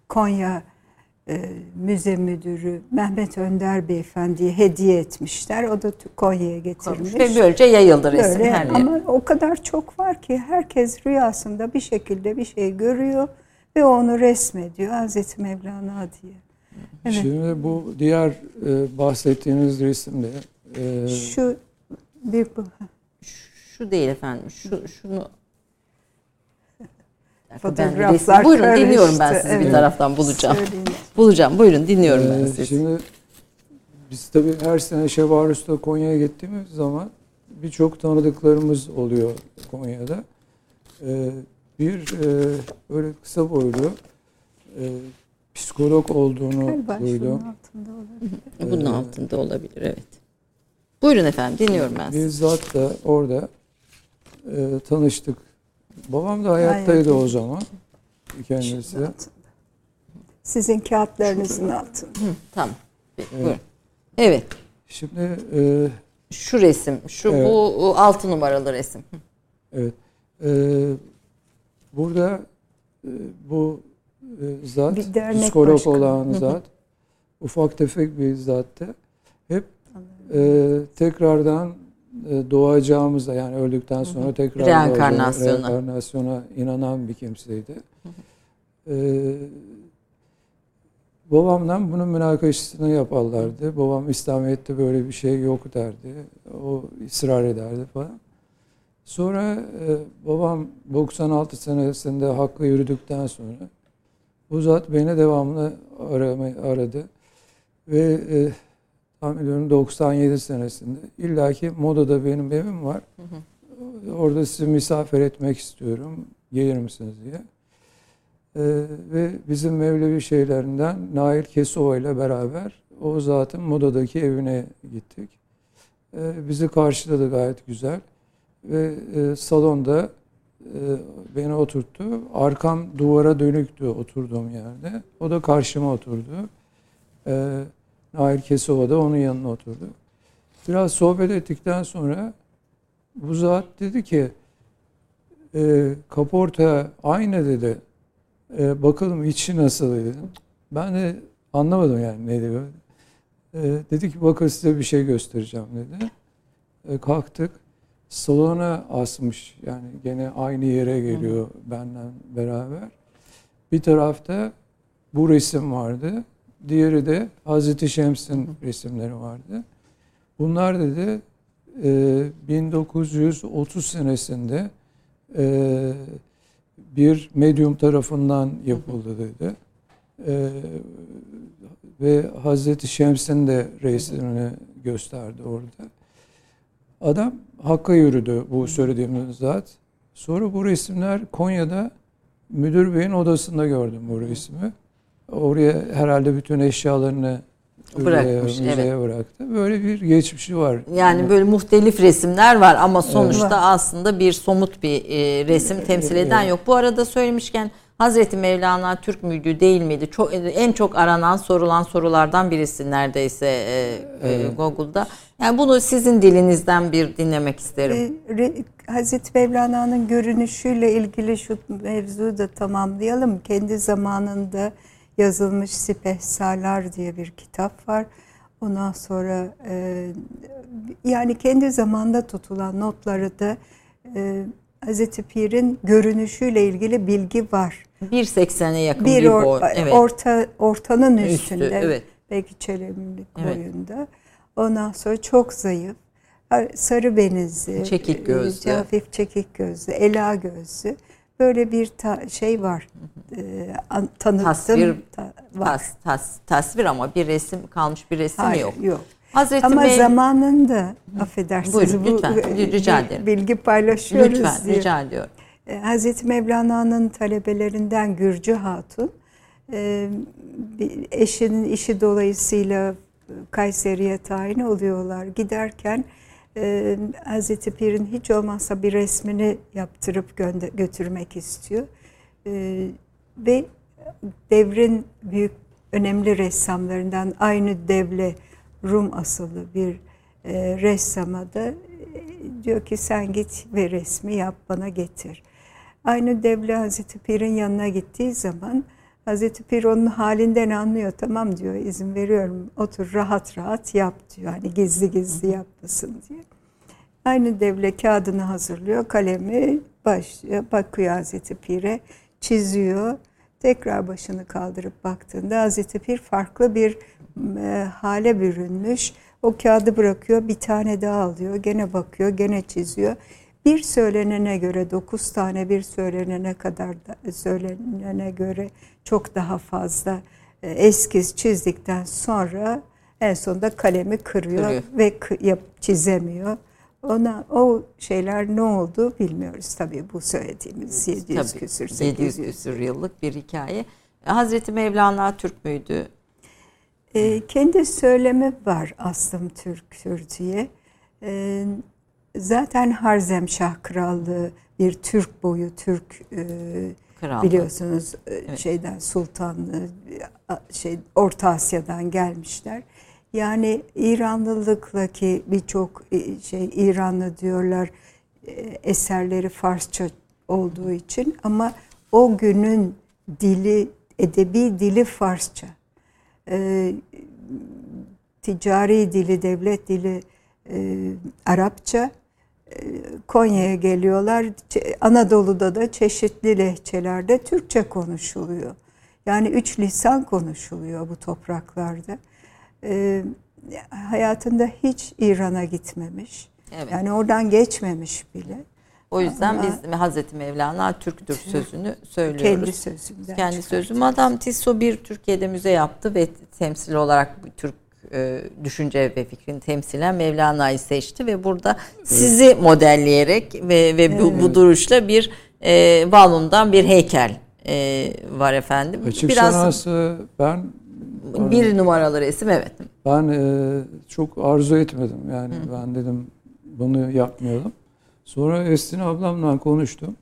Konya e, müze müdürü Mehmet Önder Beyefendi'ye hediye etmişler. O da Konya'ya getirmiş.
Ve böylece yayıldı resim Böyle, her
Ama o kadar çok var ki herkes rüyasında bir şekilde bir şey görüyor ve onu resmediyor Hazreti Mevlana diye.
Evet. Şimdi bu diğer e, bahsettiğiniz resimde
e, şu bir bu.
Şu değil efendim. Şu şunu
Fotoğraflar
Buyurun karıştı. dinliyorum ben sizi evet. bir taraftan bulacağım. Söyleyeyim. Bulacağım. Buyurun dinliyorum ee, ben sizi.
Şimdi biz tabii her sene Şevarus'ta Konya'ya gittiğimiz zaman birçok tanıdıklarımız oluyor Konya'da. Ee, bir e, böyle kısa boylu e, psikolog olduğunu Galiba duydum.
altında olabilir. Bunun ee, altında olabilir evet. Buyurun efendim dinliyorum ben sizi.
Bizzat da orada e, tanıştık Babam da hayattaydı o zaman kendisi.
Sizin kağıtlarınızın altında. Hı,
tamam. Evet. evet.
Şimdi e,
şu resim, şu evet. bu altı numaralı resim.
Evet. E, burada e, bu e, zat, psikolog olan zat, ufak tefek bir zattı. E, tekrardan e, doğacağımıza yani öldükten sonra hı hı. tekrar
reenkarnasyona.
reenkarnasyona inanan bir kimseydi. Hı hı. E, babamdan bunun münakaşasını yaparlardı. Babam İslamiyet'te böyle bir şey yok derdi. O ısrar ederdi falan. Sonra e, babam 96 senesinde haklı yürüdükten sonra bu zat beni devamlı aramayı aradı. Ve e, tahmin 97 senesinde illaki modada benim evim var. Hı hı. Orada sizi misafir etmek istiyorum. Gelir misiniz diye. Ee, ve bizim Mevlevi şeylerinden Nail Kesova ile beraber o zatın modadaki evine gittik. Ee, bizi karşıladı gayet güzel. Ve e, salonda e, beni oturttu. Arkam duvara dönüktü oturduğum yerde. O da karşıma oturdu. Ee, Nail Kesova da onun yanına oturdu. Biraz sohbet ettikten sonra bu zat dedi ki e, kaporta aynı dedi. E, bakalım içi nasıl dedim. Ben de anlamadım yani ne diyor. E, dedi ki bakın size bir şey göstereceğim dedi. E, kalktık. Salona asmış yani gene aynı yere geliyor benden beraber. Bir tarafta bu resim vardı. Diğeri de Hazreti Şems'in resimleri vardı. Bunlar dedi e, 1930 senesinde e, bir medyum tarafından yapıldı dedi. E, ve Hazreti Şems'in de resmini gösterdi orada. Adam Hakk'a yürüdü bu söylediğimiz zat. Sonra bu resimler Konya'da müdür beyin odasında gördüm bu resmi. Oraya herhalde bütün eşyalarını
bırakmış.
Müzeye
evet.
bıraktı. Böyle bir geçmişi var.
Yani böyle muhtelif resimler var ama sonuçta evet. aslında bir somut bir e, resim temsil eden evet. yok. Bu arada söylemişken Hazreti Mevlana Türk müydü değil miydi? Çok en çok aranan sorulan sorulardan birisi neredeyse e, e evet. e, Google'da. Yani bunu sizin dilinizden bir dinlemek isterim.
E, Hazreti Mevlana'nın görünüşüyle ilgili şu mevzuyu da tamamlayalım. Kendi zamanında yazılmış Sipehsalar diye bir kitap var. Ondan sonra e, yani kendi zamanda tutulan notları da e, Hazreti Pir'in görünüşüyle ilgili bilgi var.
1.80'e yakın bir, bir boy.
Evet. Orta, ortanın üstünde. Üstü, evet. Belki çelemlik evet. boyunda. Ondan sonra çok zayıf. Sarı benizli.
Çekik gözlü.
Hafif çekik gözlü. Ela gözlü böyle bir ta, şey var. E, tanıtım
tasvir, ta, var. Tas, tas, tasvir ama bir resim kalmış bir resim
Hayır,
yok.
yok. Hazreti Ama Mev... zamanında affedersiniz
Buyurun, lütfen, bu, rica ederim.
bilgi paylaşıyoruz
lütfen,
diye.
rica ediyorum.
E, Hazreti Mevlana'nın talebelerinden Gürcü Hatun e, eşinin işi dolayısıyla Kayseri'ye tayin oluyorlar. Giderken e, Hazreti Pir'in hiç olmazsa bir resmini yaptırıp götürmek istiyor. E, ve devrin büyük önemli ressamlarından aynı devle Rum asıllı bir e, ressama da e, diyor ki sen git ve resmi yap bana getir. Aynı devle Hazreti Pir'in yanına gittiği zaman Hazreti Pir onun halinden anlıyor. Tamam diyor izin veriyorum otur rahat rahat yap diyor. Hani gizli gizli yapmasın diye. Aynı devle kağıdını hazırlıyor. Kalemi başlıyor. Bakıyor Hazreti Pir'e. Çiziyor. Tekrar başını kaldırıp baktığında Hazreti Pir farklı bir e, hale bürünmüş. O kağıdı bırakıyor. Bir tane daha alıyor. Gene bakıyor. Gene çiziyor. Bir söylenene göre dokuz tane bir söylenene kadar da, söylenene göre çok daha fazla e, eskiz çizdikten sonra en sonunda kalemi kırıyor, kırıyor. ve yap, çizemiyor. Ona o şeyler ne oldu bilmiyoruz tabii bu söylediğimiz 700 tabii, küsür
800 küsür yıllık bir hikaye. Hazreti Mevlana Türk müydü?
E, kendi söylemi var aslım Türktür diye. E, zaten Harzemşah Krallığı bir Türk boyu Türk e, biliyorsunuz e, evet. şeyden sultanlığı şey Orta Asya'dan gelmişler. Yani İranlılıkla ki birçok e, şey İranlı diyorlar e, eserleri Farsça olduğu için ama o günün dili edebi dili Farsça. Ee, ticari dili, devlet dili e, Arapça. Konya'ya geliyorlar. Anadolu'da da çeşitli lehçelerde Türkçe konuşuluyor. Yani üç lisan konuşuluyor bu topraklarda. E, hayatında hiç İran'a gitmemiş. Evet. Yani oradan geçmemiş bile.
O yüzden Ama, biz Hazreti Mevlana Türktür sözünü söylüyoruz.
Kendi sözünden.
Kendi sözü. Madam Tisso bir Türkiye'de müze yaptı ve temsil olarak Türk e, düşünce ve fikrini temsilen Mevlana'yı seçti ve burada sizi modelleyerek ve ve bu, bu duruşla bir e, Valun'dan bir heykel e, var efendim.
Açık Biraz sanatı ben
bir numaralı resim evet.
Ben e, çok arzu etmedim yani Hı. ben dedim bunu yapmayalım. Sonra Estin ablamla konuştum.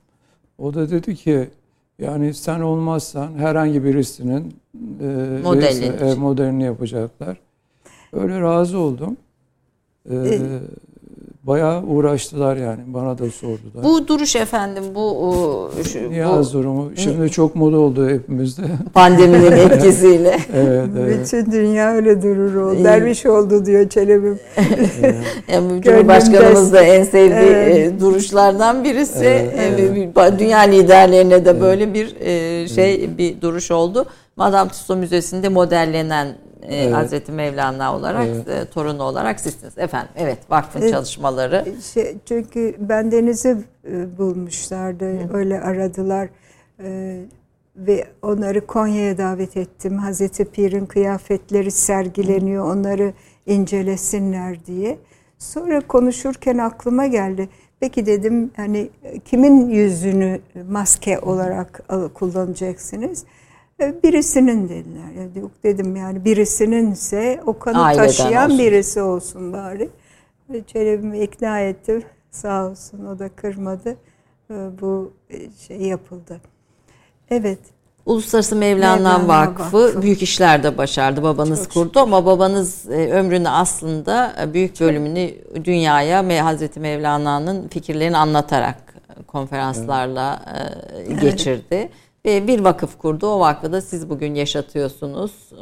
O da dedi ki yani sen olmazsan herhangi birisinin e, modelini, e, modelini yapacaklar. Öyle razı oldum. Ee, e, bayağı uğraştılar yani. Bana da sordular.
Bu duruş efendim bu
şu, Niyaz bu, durumu. Şimdi çok moda oldu hepimizde. (laughs)
Pandeminin etkisiyle. (laughs)
evet, evet.
Bütün dünya öyle durur o. Derviş oldu diyor Çelebi.
evet. yani Cumhurbaşkanımız da en sevdiği evet. E, duruşlardan birisi. Evet, evet. Dünya liderlerine de evet. böyle bir e, şey evet. bir duruş oldu. Madame Tussauds Müzesi'nde modellenen e, evet. Hazreti Mevlana olarak, evet. e, torunu olarak sizsiniz. Efendim, evet vakfın evet. çalışmaları.
Şey, çünkü ben Deniz'i e, bulmuşlardı, Hı. öyle aradılar. E, ve onları Konya'ya davet ettim. Hazreti Pir'in kıyafetleri sergileniyor, Hı. onları incelesinler diye. Sonra konuşurken aklıma geldi. Peki dedim hani kimin yüzünü maske olarak kullanacaksınız? E, birisinin dediler. Yok dedim yani birisininse o kanı Aileden taşıyan olsun. birisi olsun bari. Çelebi'mi ikna ettim. Sağ olsun o da kırmadı. E, bu e, şey yapıldı. Evet.
Uluslararası Mevlana, Mevlana Vakfı, Vakfı büyük işlerde başardı. Babanız Çok kurdu şükür. ama babanız ömrünü aslında büyük bölümünü dünyaya Hazreti Mevlana'nın fikirlerini anlatarak konferanslarla evet. geçirdi. Bir vakıf kurdu. O vakfı da siz bugün yaşatıyorsunuz.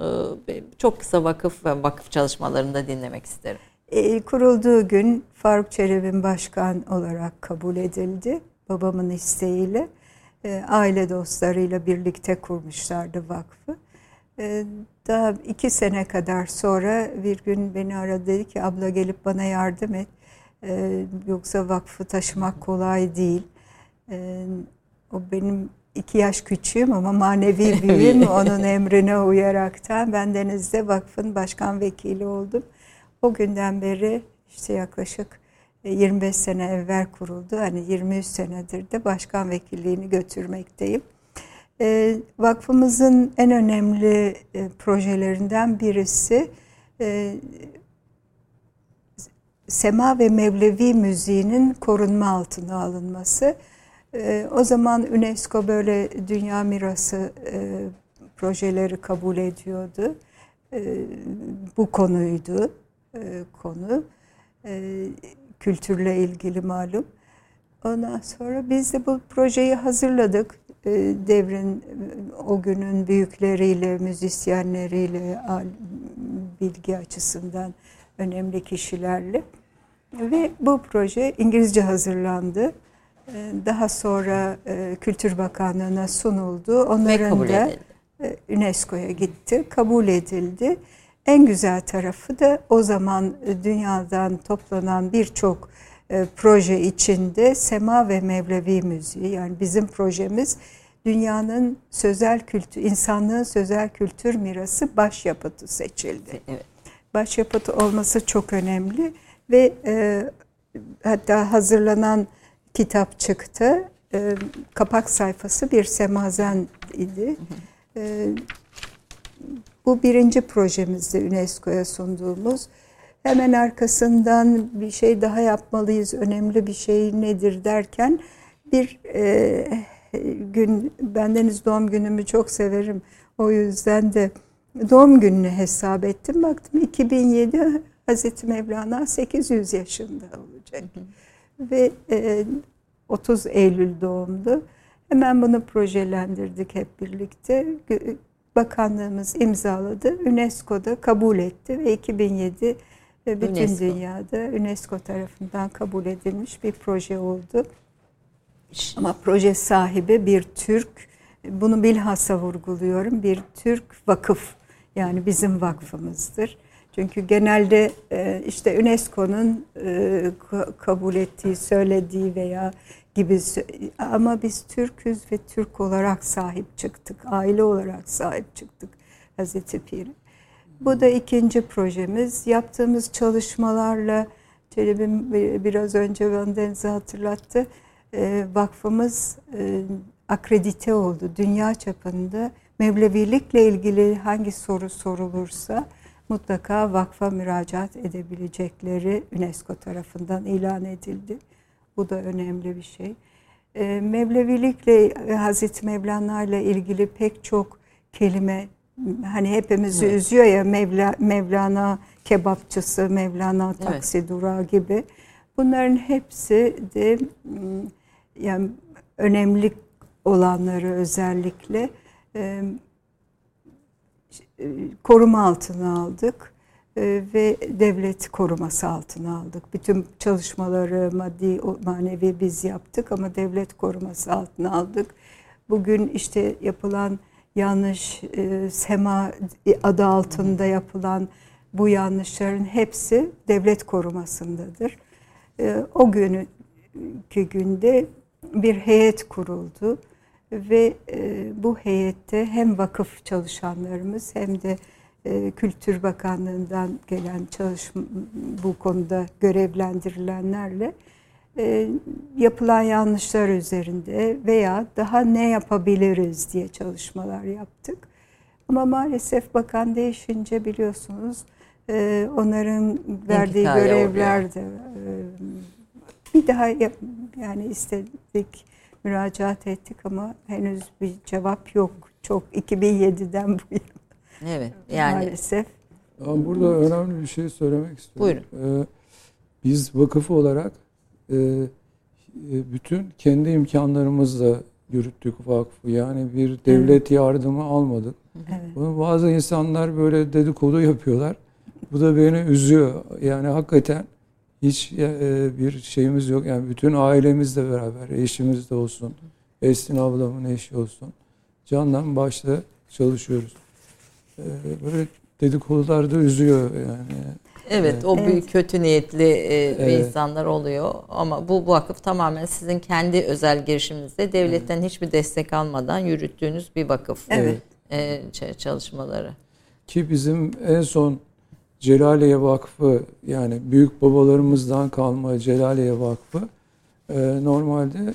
Ee, çok kısa vakıf ve vakıf çalışmalarını da dinlemek isterim.
E, kurulduğu gün Faruk Çelebi'nin başkan olarak kabul edildi. Babamın isteğiyle. Aile dostlarıyla birlikte kurmuşlardı vakfı. Daha iki sene kadar sonra bir gün beni aradı dedi ki abla gelip bana yardım et. Yoksa vakfı taşımak kolay değil. O benim iki yaş küçüğüm ama manevi (laughs) büyüğüm onun emrine uyaraktan ben Deniz'de vakfın başkan vekili oldum. O günden beri işte yaklaşık 25 e, sene evvel kuruldu. Hani 23 senedir de başkan vekilliğini götürmekteyim. E, vakfımızın en önemli e, projelerinden birisi Sema ve Mevlevi müziğinin korunma altına alınması. E, o zaman UNESCO böyle dünya mirası e, projeleri kabul ediyordu. E, bu konuydu e, konu. E, kültürle ilgili malum. Ondan sonra biz de bu projeyi hazırladık. E, devrin o günün büyükleriyle, müzisyenleriyle, bilgi açısından önemli kişilerle. Ve bu proje İngilizce hazırlandı. Ee, daha sonra e, Kültür Bakanlığı'na sunuldu. Onların da e, UNESCO'ya gitti, kabul edildi. En güzel tarafı da o zaman e, dünyadan toplanan birçok proje içinde Sema ve Mevlevi müziği yani bizim projemiz dünyanın sözel kültür, insanlığın sözel kültür mirası başyapıtı seçildi. Evet. Başyapıtı olması çok önemli ve e, hatta hazırlanan kitap çıktı. E, kapak sayfası bir semazen idi. E, bu birinci projemizdi UNESCO'ya sunduğumuz. Hemen arkasından bir şey daha yapmalıyız, önemli bir şey nedir derken bir e, gün, bendeniz doğum günümü çok severim. O yüzden de doğum gününü hesap ettim. Baktım 2007 Hazreti Mevlana 800 yaşında olacak. Hı hı ve 30 e, Eylül doğumlu. Hemen bunu projelendirdik hep birlikte. bakanlığımız imzaladı. UNESCO'da kabul etti ve 2007 ve bütün
UNESCO.
dünyada UNESCO tarafından kabul edilmiş bir proje oldu. Ama proje sahibi bir Türk, bunu bilhassa vurguluyorum, bir Türk vakıf yani bizim vakfımızdır. Çünkü genelde e, işte UNESCO'nun e, ka- kabul ettiği, söylediği veya gibi ama biz Türk'üz ve Türk olarak sahip çıktık, aile olarak sahip çıktık Hazreti Pir'e. Bu da ikinci projemiz. Yaptığımız çalışmalarla Çelebi'm biraz önce Van Deniz'i hatırlattı. E, vakfımız akredite oldu. Dünya çapında Mevlevilikle ilgili hangi soru sorulursa mutlaka vakfa müracaat edebilecekleri UNESCO tarafından ilan edildi. Bu da önemli bir şey. E, Mevlevilikle e, Hazreti Mevlana ile ilgili pek çok kelime hani hepimizi
Evet.
üzüyor ya Mevla, Mevlana kebapçısı, Mevlana
Evet.
taksi durağı gibi. Bunların hepsi de mm, yani önemli olanları özellikle koruma altına aldık e, ve devlet koruması altına aldık. Bütün çalışmaları maddi manevi biz yaptık ama devlet koruması altına aldık. Bugün işte yapılan yanlış e, SEMA adı altında yapılan bu yanlışların hepsi devlet korumasındadır. E, o günkü günde bir heyet kuruldu ve e, bu heyette hem vakıf çalışanlarımız hem de e, Kültür Bakanlığı'ndan gelen çalışma bu konuda görevlendirilenlerle e, yapılan yanlışlar üzerinde veya daha ne yapabiliriz diye çalışmalar yaptık. Ama maalesef bakan değişince biliyorsunuz onların verdiği görevler de bir daha yani istedik müracaat ettik ama henüz bir cevap yok. Çok 2007'den bu yana
Evet. Yani
maalesef.
Ama burada önemli bir şey söylemek istiyorum. Ee, biz vakıf olarak e, e, bütün kendi imkanlarımızla yürüttük vakfı. Yani bir devlet yardımı almadık.
Evet.
Bunu bazı insanlar böyle dedikodu yapıyorlar. Bu da beni üzüyor. Yani hakikaten hiç e, bir şeyimiz yok. Yani bütün ailemizle beraber, eşimiz de olsun, Esin ablamın eşi olsun. Candan başta çalışıyoruz. E, Böyle dedikodular da üzüyor yani.
Evet, o
Evet.
büyük kötü niyetli e,
Evet.
insanlar oluyor ama bu, vakıf tamamen sizin kendi özel girişiminizde devletten hiçbir destek almadan yürüttüğünüz bir vakıf
Evet.
e, çalışmaları.
Ki bizim en son Celaliye Vakfı yani büyük babalarımızdan kalma Celaliye Vakfı e, normalde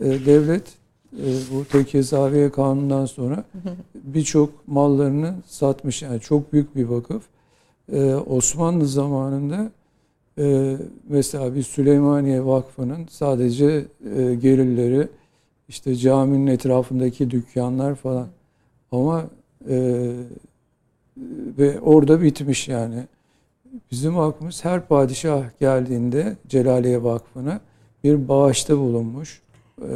e, devlet e, bu Tekezaviye Kanunu'ndan sonra birçok mallarını satmış. Yani çok büyük bir vakıf. E, Osmanlı zamanında e, mesela bir Süleymaniye Vakfı'nın sadece e, gelirleri işte caminin etrafındaki dükkanlar falan. Ama e, ve orada bitmiş yani. Bizim vakfımız her padişah geldiğinde Celaliye Vakfı'na bir bağışta bulunmuş. Ee,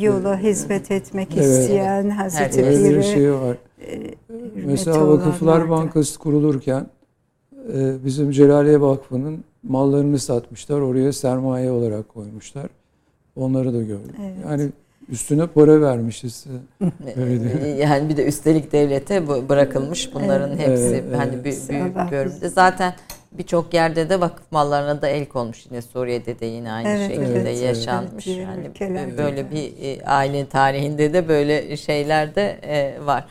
Yola hizmet etmek
Evet.
isteyen Hazreti.
Öyle bir şey var.
e,
Mesela Vakıflar
olanlardı.
Bankası kurulurken e, bizim Celaliye Vakfı'nın mallarını satmışlar. Oraya sermaye olarak koymuşlar. Onları da gördük.
Evet.
Yani üstüne para vermişiz. (laughs) Öyle.
Yani bir de üstelik devlete bırakılmış bunların
Evet.
hepsi
Evet,
hani
evet.
büyük, büyük bölümde. Zaten birçok yerde de vakıf mallarına da el konmuş. Yine Suriye'de de yine aynı
Evet,
şekilde
evet,
yaşanmış.
evet.
Yani
ülkelerde
böyle bir e, aile tarihinde de böyle şeyler de e, var.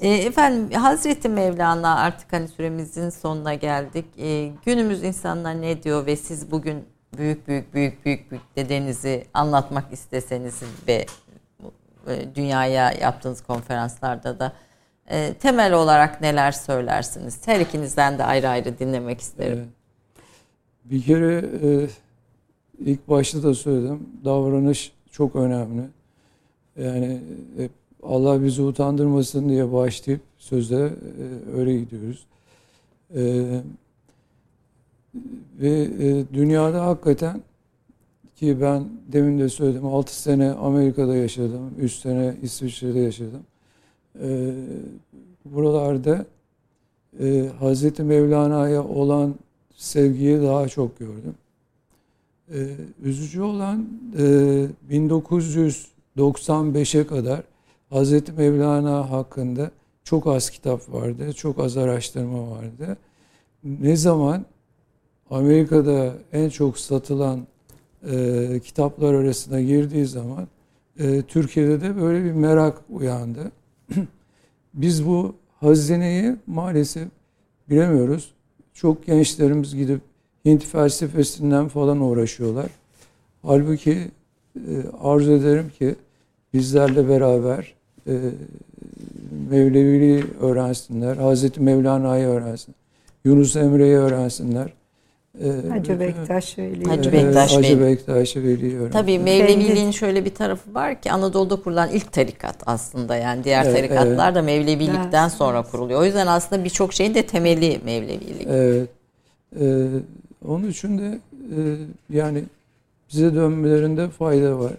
E, Efendim Hazreti Mevlana artık hani süremizin sonuna geldik. Günümüz insanlar ne diyor ve siz bugün büyük büyük büyük büyük büyük dedenizi anlatmak isteseniz ve e, dünyaya yaptığınız konferanslarda da e, temel olarak neler söylersiniz? Her ikinizden de ayrı ayrı dinlemek isterim.
Bir kere e, ilk başta da söyledim. Davranış çok önemli. Yani hep Allah bizi utandırmasın diye başlayıp sözde e, öyle gidiyoruz. E, ve e, dünyada hakikaten ki ben demin de söyledim 6 sene Amerika'da yaşadım, 3 sene İsviçre'de yaşadım. E, buralarda e, Hazreti Mevlana'ya olan sevgiyi daha çok gördüm. E, üzücü olan e, 1995'e kadar Hazreti Mevlana hakkında çok az kitap vardı, çok az araştırma vardı. Ne zaman Amerika'da en çok satılan e, kitaplar arasına girdiği zaman e, Türkiye'de de böyle bir merak uyandı. (clears throat) Biz bu hazineyi maalesef bilemiyoruz. Çok gençlerimiz gidip Hint felsefesinden falan uğraşıyorlar. Halbuki e, arzu ederim ki bizlerle beraber e, Mevleviliği öğrensinler, Hazreti Mevlana'yı öğrensinler, Yunus Emre'yi öğrensinler.
E, Hacı Bektaş Veli.
Hacı Bektaş,
Hacı Bektaş öğrensinler.
Tabii Mevleviliğin şöyle bir tarafı var ki Anadolu'da kurulan ilk tarikat aslında yani diğer evet, tarikatlar evet. da Mevlevilikten evet. sonra kuruluyor. O yüzden aslında birçok şeyin de temeli Mevlevilik.
Evet. Ee, onun için de e, yani bize dönmelerinde fayda var.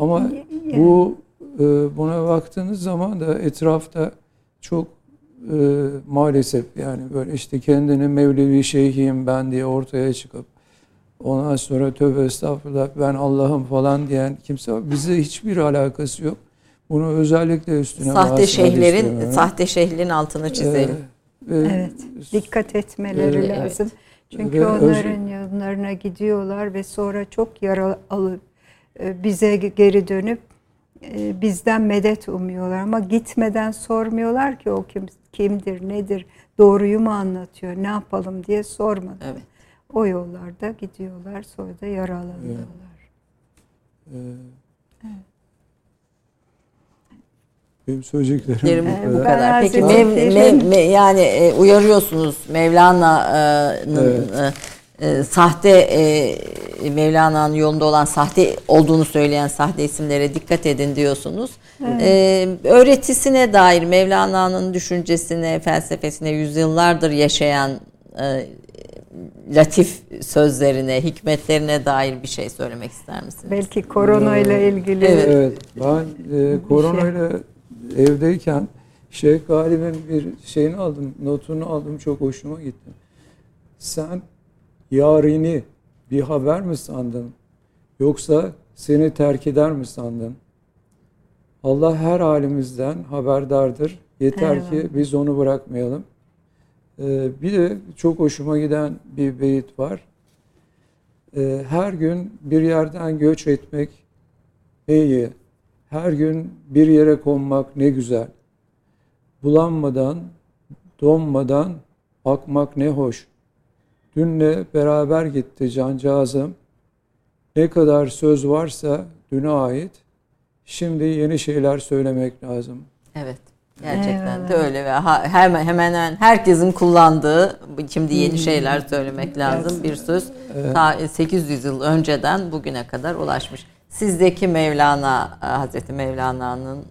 Ama bu e, buna baktığınız zaman da etrafta çok e, maalesef yani böyle işte kendini Mevlevi şeyhiyim ben diye ortaya çıkıp ondan sonra tövbe estağfurullah ben Allah'ım falan diyen kimse var. Bize hiçbir alakası yok. Bunu özellikle üstüne
sahte şeyhlerin sahte şeyhlerin altını çizelim.
Ee, evet. Dikkat etmeleri evet. lazım. Çünkü ve onların öz... yanlarına gidiyorlar ve sonra çok yara alıp e, bize geri dönüp e, bizden medet umuyorlar ama gitmeden sormuyorlar ki o kim, kimdir, nedir, doğruyu mu anlatıyor, ne yapalım diye sormadan. Evet. O yollarda gidiyorlar sonra da yaralanıyorlar. Evet.
evet. Benim söyleyeceklerim
bu, bu kadar. Peki mev, mev, mev, yani e, uyarıyorsunuz Mevlana'nın evet. e, e, sahte e, Mevlana'nın yolunda olan sahte olduğunu söyleyen sahte isimlere dikkat edin diyorsunuz. Evet. E, öğretisine dair Mevlana'nın düşüncesine, felsefesine yüzyıllardır yaşayan e, latif sözlerine, hikmetlerine dair bir şey söylemek ister misiniz?
Belki korona ile ilgili.
Evet. evet ben e, korona ile evdeyken Şeyh Galip'in bir şeyini aldım, notunu aldım çok hoşuma gitti. Sen yarini bir haber mi sandın? Yoksa seni terk eder mi sandın? Allah her halimizden haberdardır. Yeter Eyvallah. ki biz onu bırakmayalım. Ee, bir de çok hoşuma giden bir beyit var. Ee, her gün bir yerden göç etmek iyi. Her gün bir yere konmak ne güzel. Bulanmadan, donmadan akmak ne hoş. Dünle beraber gitti cancağızım. Ne kadar söz varsa düne ait. Şimdi yeni şeyler söylemek lazım.
Evet. Gerçekten Eyvallah. de öyle ve hemen hemen herkesin kullandığı şimdi yeni hmm. şeyler söylemek lazım bir söz evet. ta 800 yıl önceden bugüne kadar ulaşmış. Sizdeki Mevlana, e, Hazreti Mevlana'nın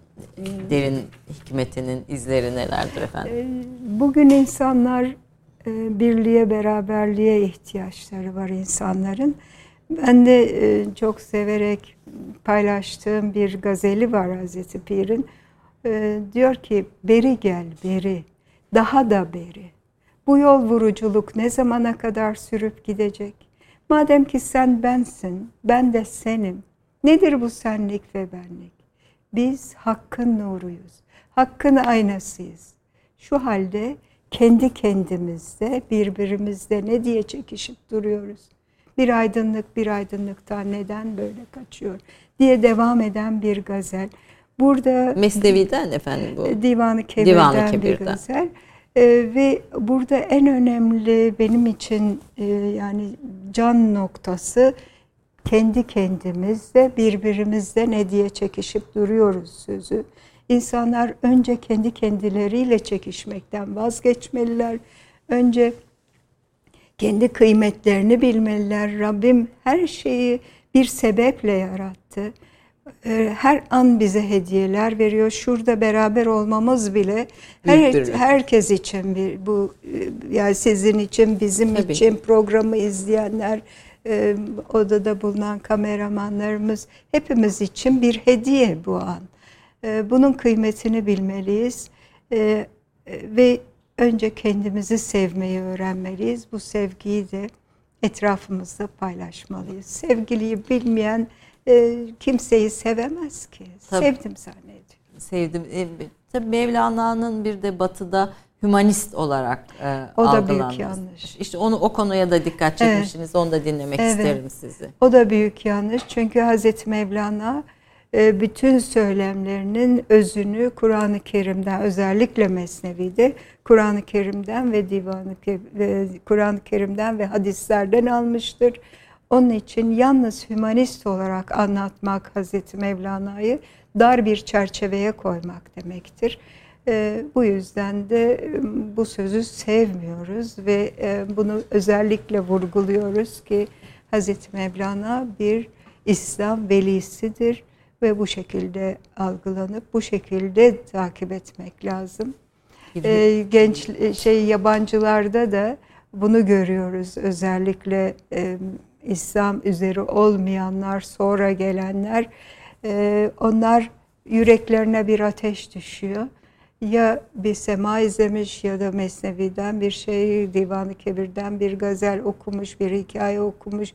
derin hikmetinin izleri nelerdir efendim? E,
bugün insanlar birliğe, beraberliğe ihtiyaçları var insanların. Ben de çok severek paylaştığım bir gazeli var Hazreti Pir'in. Diyor ki, beri gel, beri, daha da beri. Bu yol vuruculuk ne zamana kadar sürüp gidecek? Madem ki sen bensin, ben de senim. Nedir bu senlik ve benlik? Biz hakkın nuruyuz. Hakkın aynasıyız. Şu halde kendi kendimizde, birbirimizde ne diye çekişip duruyoruz? Bir aydınlık bir aydınlıktan neden böyle kaçıyor diye devam eden bir gazel.
Burada Mesnevi'den efendim bu.
Divanı Kebir'den, Divanı Kebir'den. bir gazel. Ee, ve burada en önemli benim için e, yani can noktası kendi kendimizde birbirimizde ne diye çekişip duruyoruz sözü. İnsanlar önce kendi kendileriyle çekişmekten vazgeçmeliler. Önce kendi kıymetlerini bilmeliler. Rabbim her şeyi bir sebeple yarattı. Ee, her an bize hediyeler veriyor. Şurada beraber olmamız bile her, herkes için bir bu yani sizin için, bizim Tabii. için programı izleyenler, e, odada bulunan kameramanlarımız hepimiz için bir hediye bu an. E, bunun kıymetini bilmeliyiz. E, ve önce kendimizi sevmeyi öğrenmeliyiz. Bu sevgiyi de etrafımızda paylaşmalıyız. Sevgiliyi bilmeyen e, kimseyi sevemez ki. Tabii. Sevdim zannediyor.
Sevdim. E, tabii Mevlana'nın bir de batıda hümanist olarak e,
O da büyük yanlış.
İşte onu o konuya da dikkat çekmişsiniz. Evet. Onu da dinlemek evet. isterim sizi.
O da büyük yanlış. Çünkü Hazreti Mevlana bütün söylemlerinin özünü Kur'an-ı Kerim'den özellikle Mesnevi'de Kur'an-ı Kerim'den ve Divan-ı Kur'an-ı Kerim'den ve hadislerden almıştır. Onun için yalnız hümanist olarak anlatmak Hazreti Mevlana'yı dar bir çerçeveye koymak demektir. E, bu yüzden de bu sözü sevmiyoruz ve e, bunu özellikle vurguluyoruz ki Hazreti Mevlana bir İslam velisidir ve bu şekilde algılanıp bu şekilde takip etmek lazım. Ee, genç şey yabancılarda da bunu görüyoruz özellikle e, İslam üzeri olmayanlar sonra gelenler e, onlar yüreklerine bir ateş düşüyor. Ya bir sema izlemiş ya da Mesnevi'den bir şey, Divan-ı Kebir'den bir gazel okumuş, bir hikaye okumuş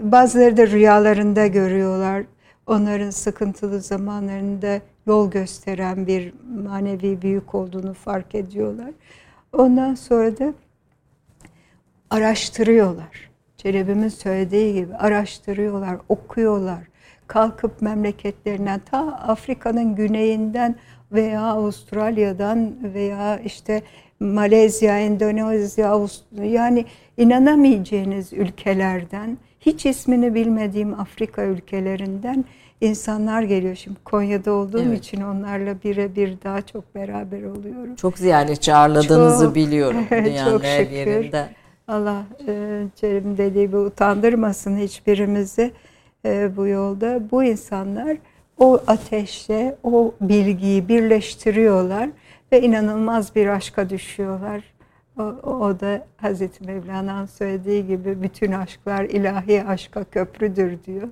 bazıları da rüyalarında görüyorlar. Onların sıkıntılı zamanlarında yol gösteren bir manevi büyük olduğunu fark ediyorlar. Ondan sonra da araştırıyorlar. Çelebi'min söylediği gibi araştırıyorlar, okuyorlar. Kalkıp memleketlerinden ta Afrika'nın güneyinden veya Avustralya'dan veya işte Malezya, Endonezya, Avusturya yani inanamayacağınız ülkelerden, hiç ismini bilmediğim Afrika ülkelerinden insanlar geliyor. Şimdi Konya'da olduğum evet. için onlarla birebir daha çok beraber oluyorum.
Çok ziyaretçi ağırladığınızı çok, biliyorum (laughs) dünyanın çok her şükür. yerinde.
Allah e, Cerim dediği gibi utandırmasın hiçbirimizi e, bu yolda. Bu insanlar o ateşle o bilgiyi birleştiriyorlar ve inanılmaz bir aşka düşüyorlar. O, o da Hazreti Mevlana'nın söylediği gibi bütün aşklar ilahi aşka köprüdür diyor.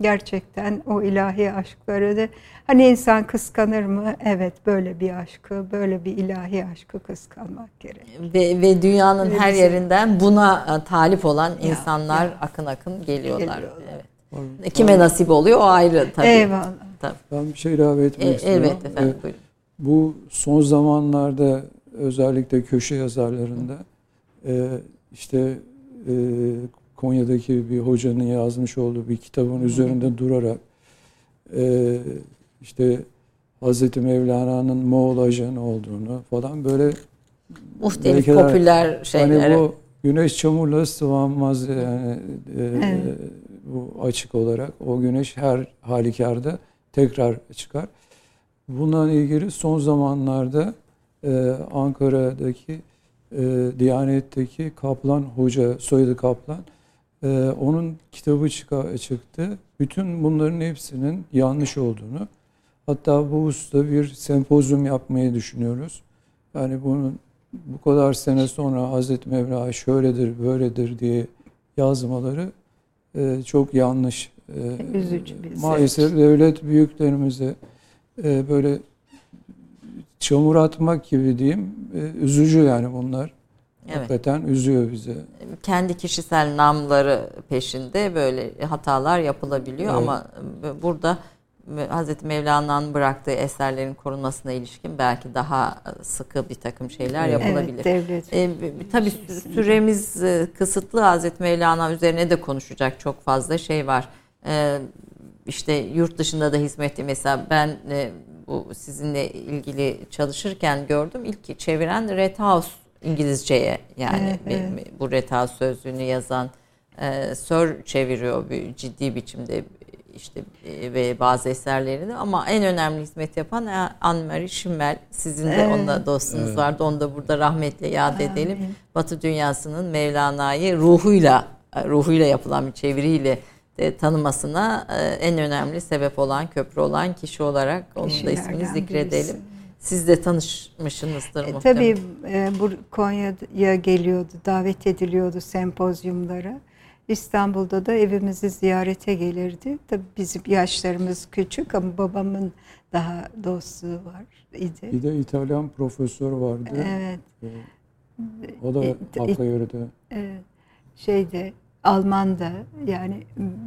Gerçekten o ilahi aşkları da hani insan kıskanır mı? Evet böyle bir aşkı, böyle bir ilahi aşkı kıskanmak gerek.
Ve, ve dünyanın ve her bize, yerinden buna e, talip olan insanlar ya. akın akın geliyorlar. geliyorlar. Evet. Kime nasip oluyor o ayrı tabii.
Eyvallah.
Tabii. Ben bir şey ilave etmek e, istiyorum.
Evet efendim buyurun.
Bu son zamanlarda özellikle köşe yazarlarında e, işte e, Konya'daki bir hocanın yazmış olduğu bir kitabın üzerinde durarak e, işte Hazreti Mevlana'nın Moğol ajanı olduğunu falan böyle
muhtelif belkeler, popüler şeyler.
Hani bu güneş çamurla sıvanmaz yani e, evet. bu açık olarak o güneş her halükarda tekrar çıkar. Bununla ilgili son zamanlarda e, Ankara'daki e, Diyanet'teki Kaplan Hoca, soyadı Kaplan, e, onun kitabı çıka, çıktı. Bütün bunların hepsinin yanlış olduğunu, hatta bu usta bir sempozyum yapmayı düşünüyoruz. Yani bunun bu kadar sene sonra Hazreti Mevla şöyledir, böyledir diye yazmaları e, çok yanlış.
E, Üzücü bir
Maalesef devlet büyüklerimize e, böyle çamur atmak gibi diyeyim. E, üzücü yani bunlar. Evet. Hakikaten üzüyor bizi.
Kendi kişisel namları peşinde böyle hatalar yapılabiliyor evet. ama burada Hazreti Mevlana'nın bıraktığı eserlerin korunmasına ilişkin belki daha sıkı bir takım şeyler yapılabilir. Evet, devlet. Ee, tabii süremiz e, kısıtlı Hazreti Mevlana üzerine de konuşacak çok fazla şey var. Ee, işte yurt dışında da hizmeti mesela ben e, bu sizinle ilgili çalışırken gördüm. İlk çeviren Red House İngilizceye yani evet, evet. bu Red House sözlüğünü yazan e, Sir çeviriyor bir ciddi biçimde işte e, ve bazı eserlerini ama en önemli hizmet yapan Anne-Marie Schimmel. Sizin de evet. onunla dostunuz evet. vardı. Onu da burada rahmetle yad edelim. Evet. Batı dünyasının Mevlana'yı ruhuyla ruhuyla yapılan bir çeviriyle de tanımasına e, en önemli sebep olan, köprü olan kişi olarak onun da ismini zikredelim. Birisi. Siz de tanışmışsınızdır
e, muhtemelen. Tabii e, bu Konya'ya geliyordu, davet ediliyordu sempozyumlara. İstanbul'da da evimizi ziyarete gelirdi. Tabii bizim yaşlarımız küçük ama babamın daha dostu var idi.
Bir de İtalyan profesör vardı.
Evet.
O da
E,
hakka yürüdü.
Evet. Şeyde Alman'da yani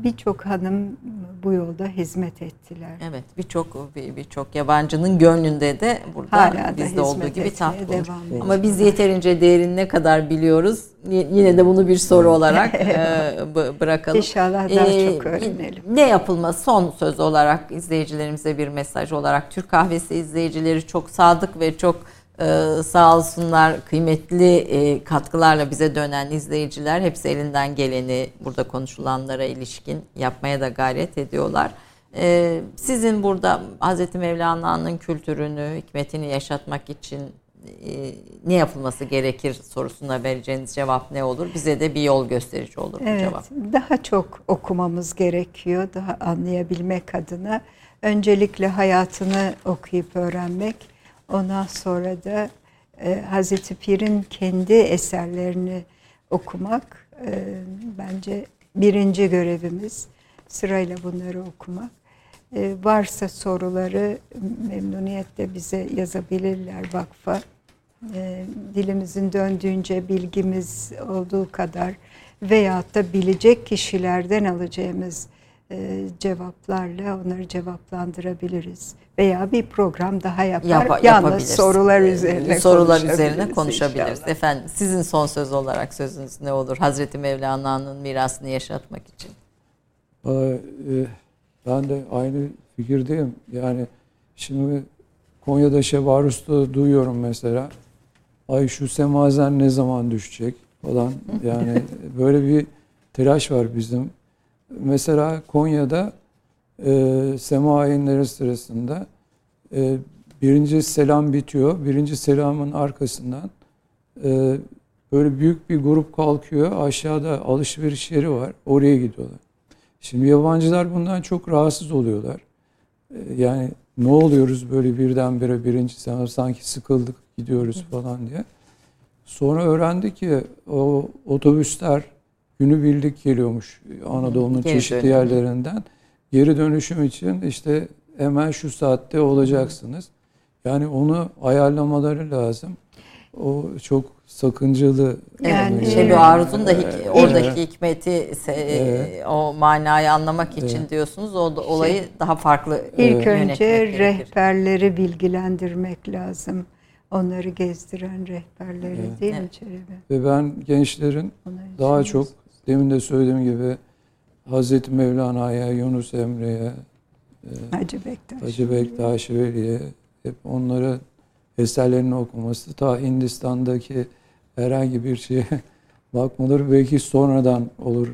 birçok hanım bu yolda hizmet ettiler.
Evet birçok birçok yabancının gönlünde de burada
Hala
bizde olduğu gibi taht bulmuş.
devam.
Ama biz yeterince değerini ne kadar biliyoruz yine de bunu bir soru olarak (laughs) e, bırakalım.
İnşallah daha
Ee,
çok öğrenelim.
Ne yapılması son söz olarak izleyicilerimize bir mesaj olarak Türk Kahvesi izleyicileri çok sadık ve çok e, sağ olsunlar kıymetli e, katkılarla bize dönen izleyiciler hepsi elinden geleni burada konuşulanlara ilişkin yapmaya da gayret ediyorlar. E, sizin burada Hz. Mevlana'nın kültürünü, hikmetini yaşatmak için e, ne yapılması gerekir sorusuna vereceğiniz cevap ne olur? Bize de bir yol gösterici olur bu
Evet,
cevap.
daha çok okumamız gerekiyor daha anlayabilmek adına. Öncelikle hayatını okuyup öğrenmek, ondan sonra da e, Hazreti Pir'in kendi eserlerini okumak e, bence birinci görevimiz. Sırayla bunları okumak. E, varsa soruları memnuniyetle bize yazabilirler vakfa. E, dilimizin döndüğünce bilgimiz olduğu kadar veyahut da bilecek kişilerden alacağımız e, cevaplarla onları cevaplandırabiliriz. Veya bir program daha yapar.
Yap-
Yalnız
yapabiliriz.
sorular
Ee,
üzerine
sorular
konuşabiliriz
üzerine konuşabiliriz.
inşallah.
Efendim sizin son söz olarak sözünüz ne olur? Hazreti Mevlana'nın mirasını yaşatmak için.
Valla, e, ben de aynı fikirdeyim. Yani şimdi Konya'da Şevarus'ta duyuyorum mesela. Ay şu semazen ne zaman düşecek falan. (laughs) Yani böyle bir telaş var bizim. Mesela Konya'da e, sema ayinleri sırasında e, birinci selam bitiyor. Birinci selamın arkasından e, böyle büyük bir grup kalkıyor. Aşağıda alışveriş yeri var. Oraya gidiyorlar. Şimdi yabancılar bundan çok rahatsız oluyorlar. Ee, Yani ne oluyoruz böyle birdenbire birinci sınıf sanki sıkıldık gidiyoruz falan diye. Sonra öğrendik ki o otobüsler günübirlik geliyormuş Anadolu'nun
Geri
çeşitli
dönüyor.
yerlerinden. Geri dönüşüm için işte hemen şu saatte olacaksınız. Yani onu ayarlamaları lazım. O çok sakıncalı.
Yani-
Evet, Şebi Aruz'un da hik-
Evet.
oradaki hikmeti, se-
Evet.
o manayı anlamak için
Evet.
diyorsunuz. O da olayı daha farklı
İlk önce
gerekir.
rehberleri bilgilendirmek lazım. Onları gezdiren rehberleri
Evet.
değil mi
Evet.
Çelebi?
Ve ben gençlerin daha çok demin de söylediğim gibi Hazreti Mevlana'ya, Yunus Emre'ye,
Hacı Bektaş.
Hacı Bektaş Veli'ye hep onları eserlerini okuması ta Hindistan'daki herhangi bir şeye (laughs) bakmaları belki sonradan olur.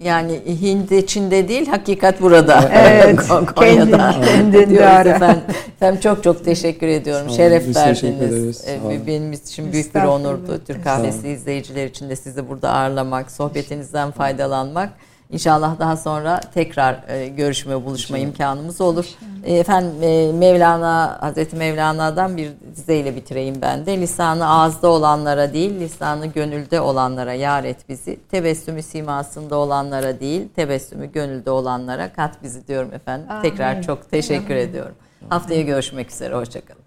Yani Hint Çin'de değil, hakikat burada.
Evet, (laughs)
Konya'da.
kendin- kendinde ara.
efendim. Efendim çok çok teşekkür ediyorum.
Sağ
Şeref
biz
verdiniz. Ee. Benim için büyük bir onurdu. Türk kahvesi izleyiciler için de sizi burada ağırlamak, sohbetinizden faydalanmak. İnşallah daha sonra tekrar e, görüşme, buluşma imkanımız olur. E, Efendim e, Mevlana, Hazreti Mevlana'dan bir dizeyle bitireyim ben de. Lisanı ağızda olanlara değil, lisanı gönülde olanlara yar et bizi. Tebessümü simasında olanlara değil, tebessümü gönülde olanlara kat bizi diyorum efendim.
Amin.
Tekrar çok teşekkür ediyorum. Haftaya görüşmek üzere, hoşçakalın.